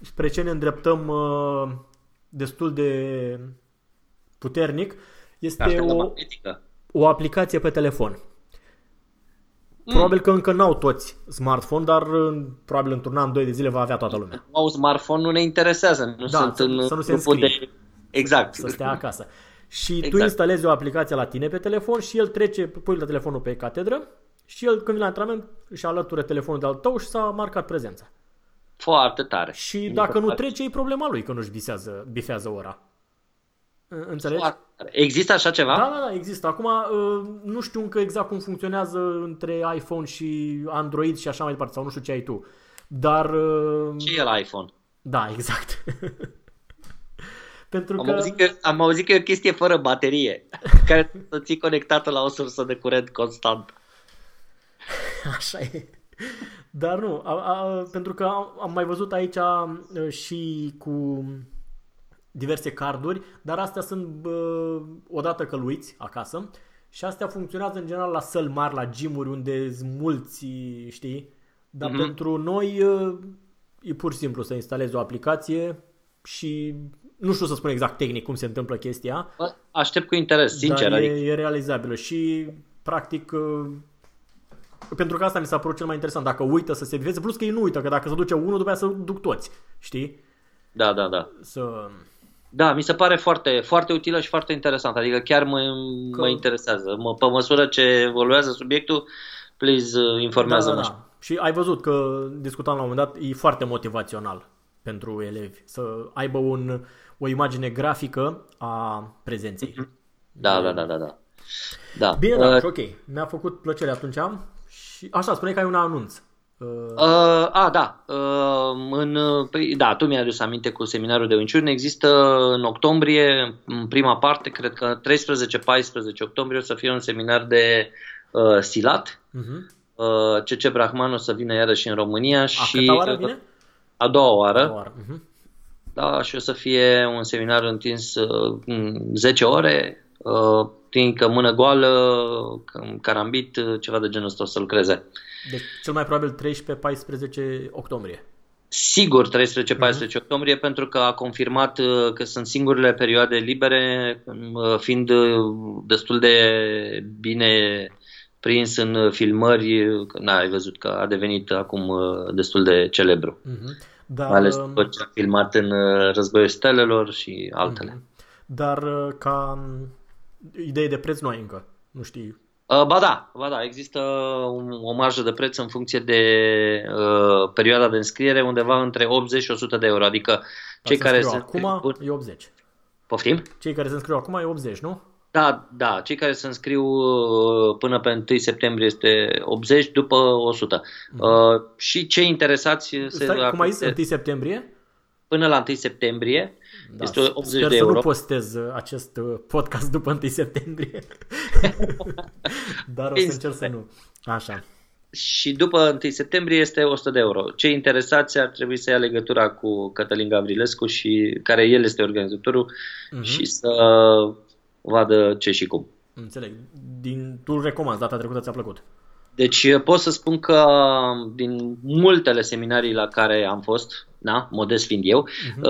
spre ce ne îndreptăm uh, destul de puternic, este o, o aplicație pe telefon Mm. Probabil că încă n-au toți smartphone, dar probabil într-un an, doi de zile va avea toată lumea. Au smartphone, nu ne interesează, nu da, sunt să, în să nu se înscrie. De... Exact. Să stea acasă. Și exact. tu instalezi o aplicație la tine pe telefon și el trece, pui la telefonul pe catedră și el când vine la antrenament își alătură telefonul de-al tău și s-a marcat prezența. Foarte tare. Și dacă nu trece, e problema lui că nu-și bifează, bifează ora. Înțelegi? Există așa ceva? Da, da, da, există. Acum uh, nu știu încă exact cum funcționează între iPhone și Android și așa mai departe, sau nu știu ce ai tu. Dar... Uh, ce e la iPhone? Da, exact. Pentru am, că... auzit că, am auzit că e o chestie fără baterie, care să ții conectată la o sursă de curent constant. Așa e. Dar nu, a, a, pentru că am, am mai văzut aici a, uh, și cu diverse carduri, dar astea sunt bă, odată că uiți acasă și astea funcționează în general la săl mari, la gymuri unde sunt mulți, știi? Dar uh-huh. pentru noi e pur și simplu să instalezi o aplicație și nu știu să spun exact tehnic cum se întâmplă chestia. Aștept cu interes, sincer. Dar e, adică... e realizabilă și practic pentru că asta mi s-a părut cel mai interesant. Dacă uită să se bifeze, plus că ei nu uită, că dacă se duce unul, după aceea să duc toți, știi? Da, da, da. Să... Da, mi se pare foarte, foarte utilă și foarte interesant. Adică chiar mă, că... mă interesează. Mă, pe măsură ce evoluează subiectul, please uh, informează-mă. Da, da, da. Și ai văzut că discutam la un moment dat, e foarte motivațional pentru elevi să aibă un, o imagine grafică a prezenței. Mhm. Da, da, da, da, da. da. Bine, da, uh, ok. Mi-a făcut plăcere atunci. Și așa, spune că ai un anunț. Uh, a, da. Uh, în, păi, da, tu mi-ai adus aminte cu seminarul de Winciurne. Există în octombrie, în prima parte, cred că 13-14 octombrie o să fie un seminar de uh, silat. Uh-huh. Uh, CC Brahman o să vină iarăși în România. A, și, oară vine? A doua oară. A doua oară. Uh-huh. Da, și o să fie un seminar întins uh, 10 ore, uh, că mână goală, carambit, ceva de genul ăsta o să lucreze. Uh, deci cel mai probabil 13-14 octombrie. Sigur 13-14 uh-huh. octombrie pentru că a confirmat uh, că sunt singurele perioade libere uh, fiind uh, destul de bine prins în filmări, n ai văzut că a devenit acum destul de celebru. Uh-huh. Dar, Mai ales după ce a filmat în Războiul Stelelor și altele. Uh-huh. Dar ca um, idee de preț nu ai încă, nu știi Uh, ba da, ba da, există o marjă de preț în funcție de uh, perioada de înscriere, undeva între 80 și 100 de euro, adică cei care se acum înscriu... e 80. Poftim? Cei care se înscriu acum e 80, nu? Da, da, cei care se înscriu uh, până pe 1 septembrie este 80, după 100. Mm-hmm. Uh, și cei interesați Stai, se... cum ai zis, 1 septembrie? Până la 1 septembrie da, este 80 sper de euro. să nu postez uh, acest uh, podcast după 1 septembrie. Dar o să încerc să nu. Așa. Și după 1 septembrie este 100 de euro. Cei interesați ar trebui să ia legătura cu Cătălin Gavrilescu și care el este organizatorul uh-huh. și să vadă ce și cum. Înțeleg. Din, tu recomand, data trecută ți-a plăcut. Deci pot să spun că din multele seminarii la care am fost, da, modest fiind eu, uh-huh.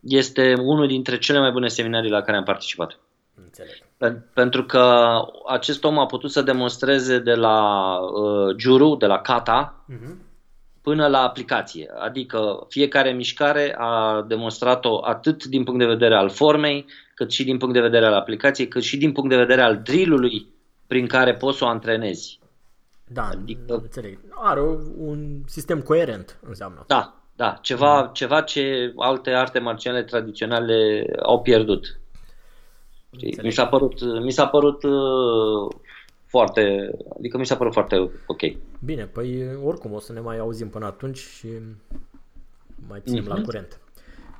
Este unul dintre cele mai bune seminarii la care am participat. Înțeleg. Pentru că acest om a putut să demonstreze de la uh, juru, de la kata, uh-huh. până la aplicație. Adică fiecare mișcare a demonstrat-o atât din punct de vedere al formei, cât și din punct de vedere al aplicației, cât și din punct de vedere al drillului prin care poți să o antrenezi. Da, adică, înțeleg. Are un sistem coerent, înseamnă. Da, da, ceva, mm. ceva ce alte arte marțiale tradiționale au pierdut. Mi s-a părut, mi s-a părut uh, foarte, adică mi s-a părut foarte ok. Bine, păi oricum o să ne mai auzim până atunci și mai ținem mm-hmm. la mhm. curent.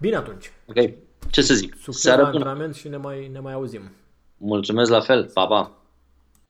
Bine atunci. Ok, ce să zic. Succes la antrenament și ne mai, ne mai auzim. Mulțumesc la fel, pa, pa.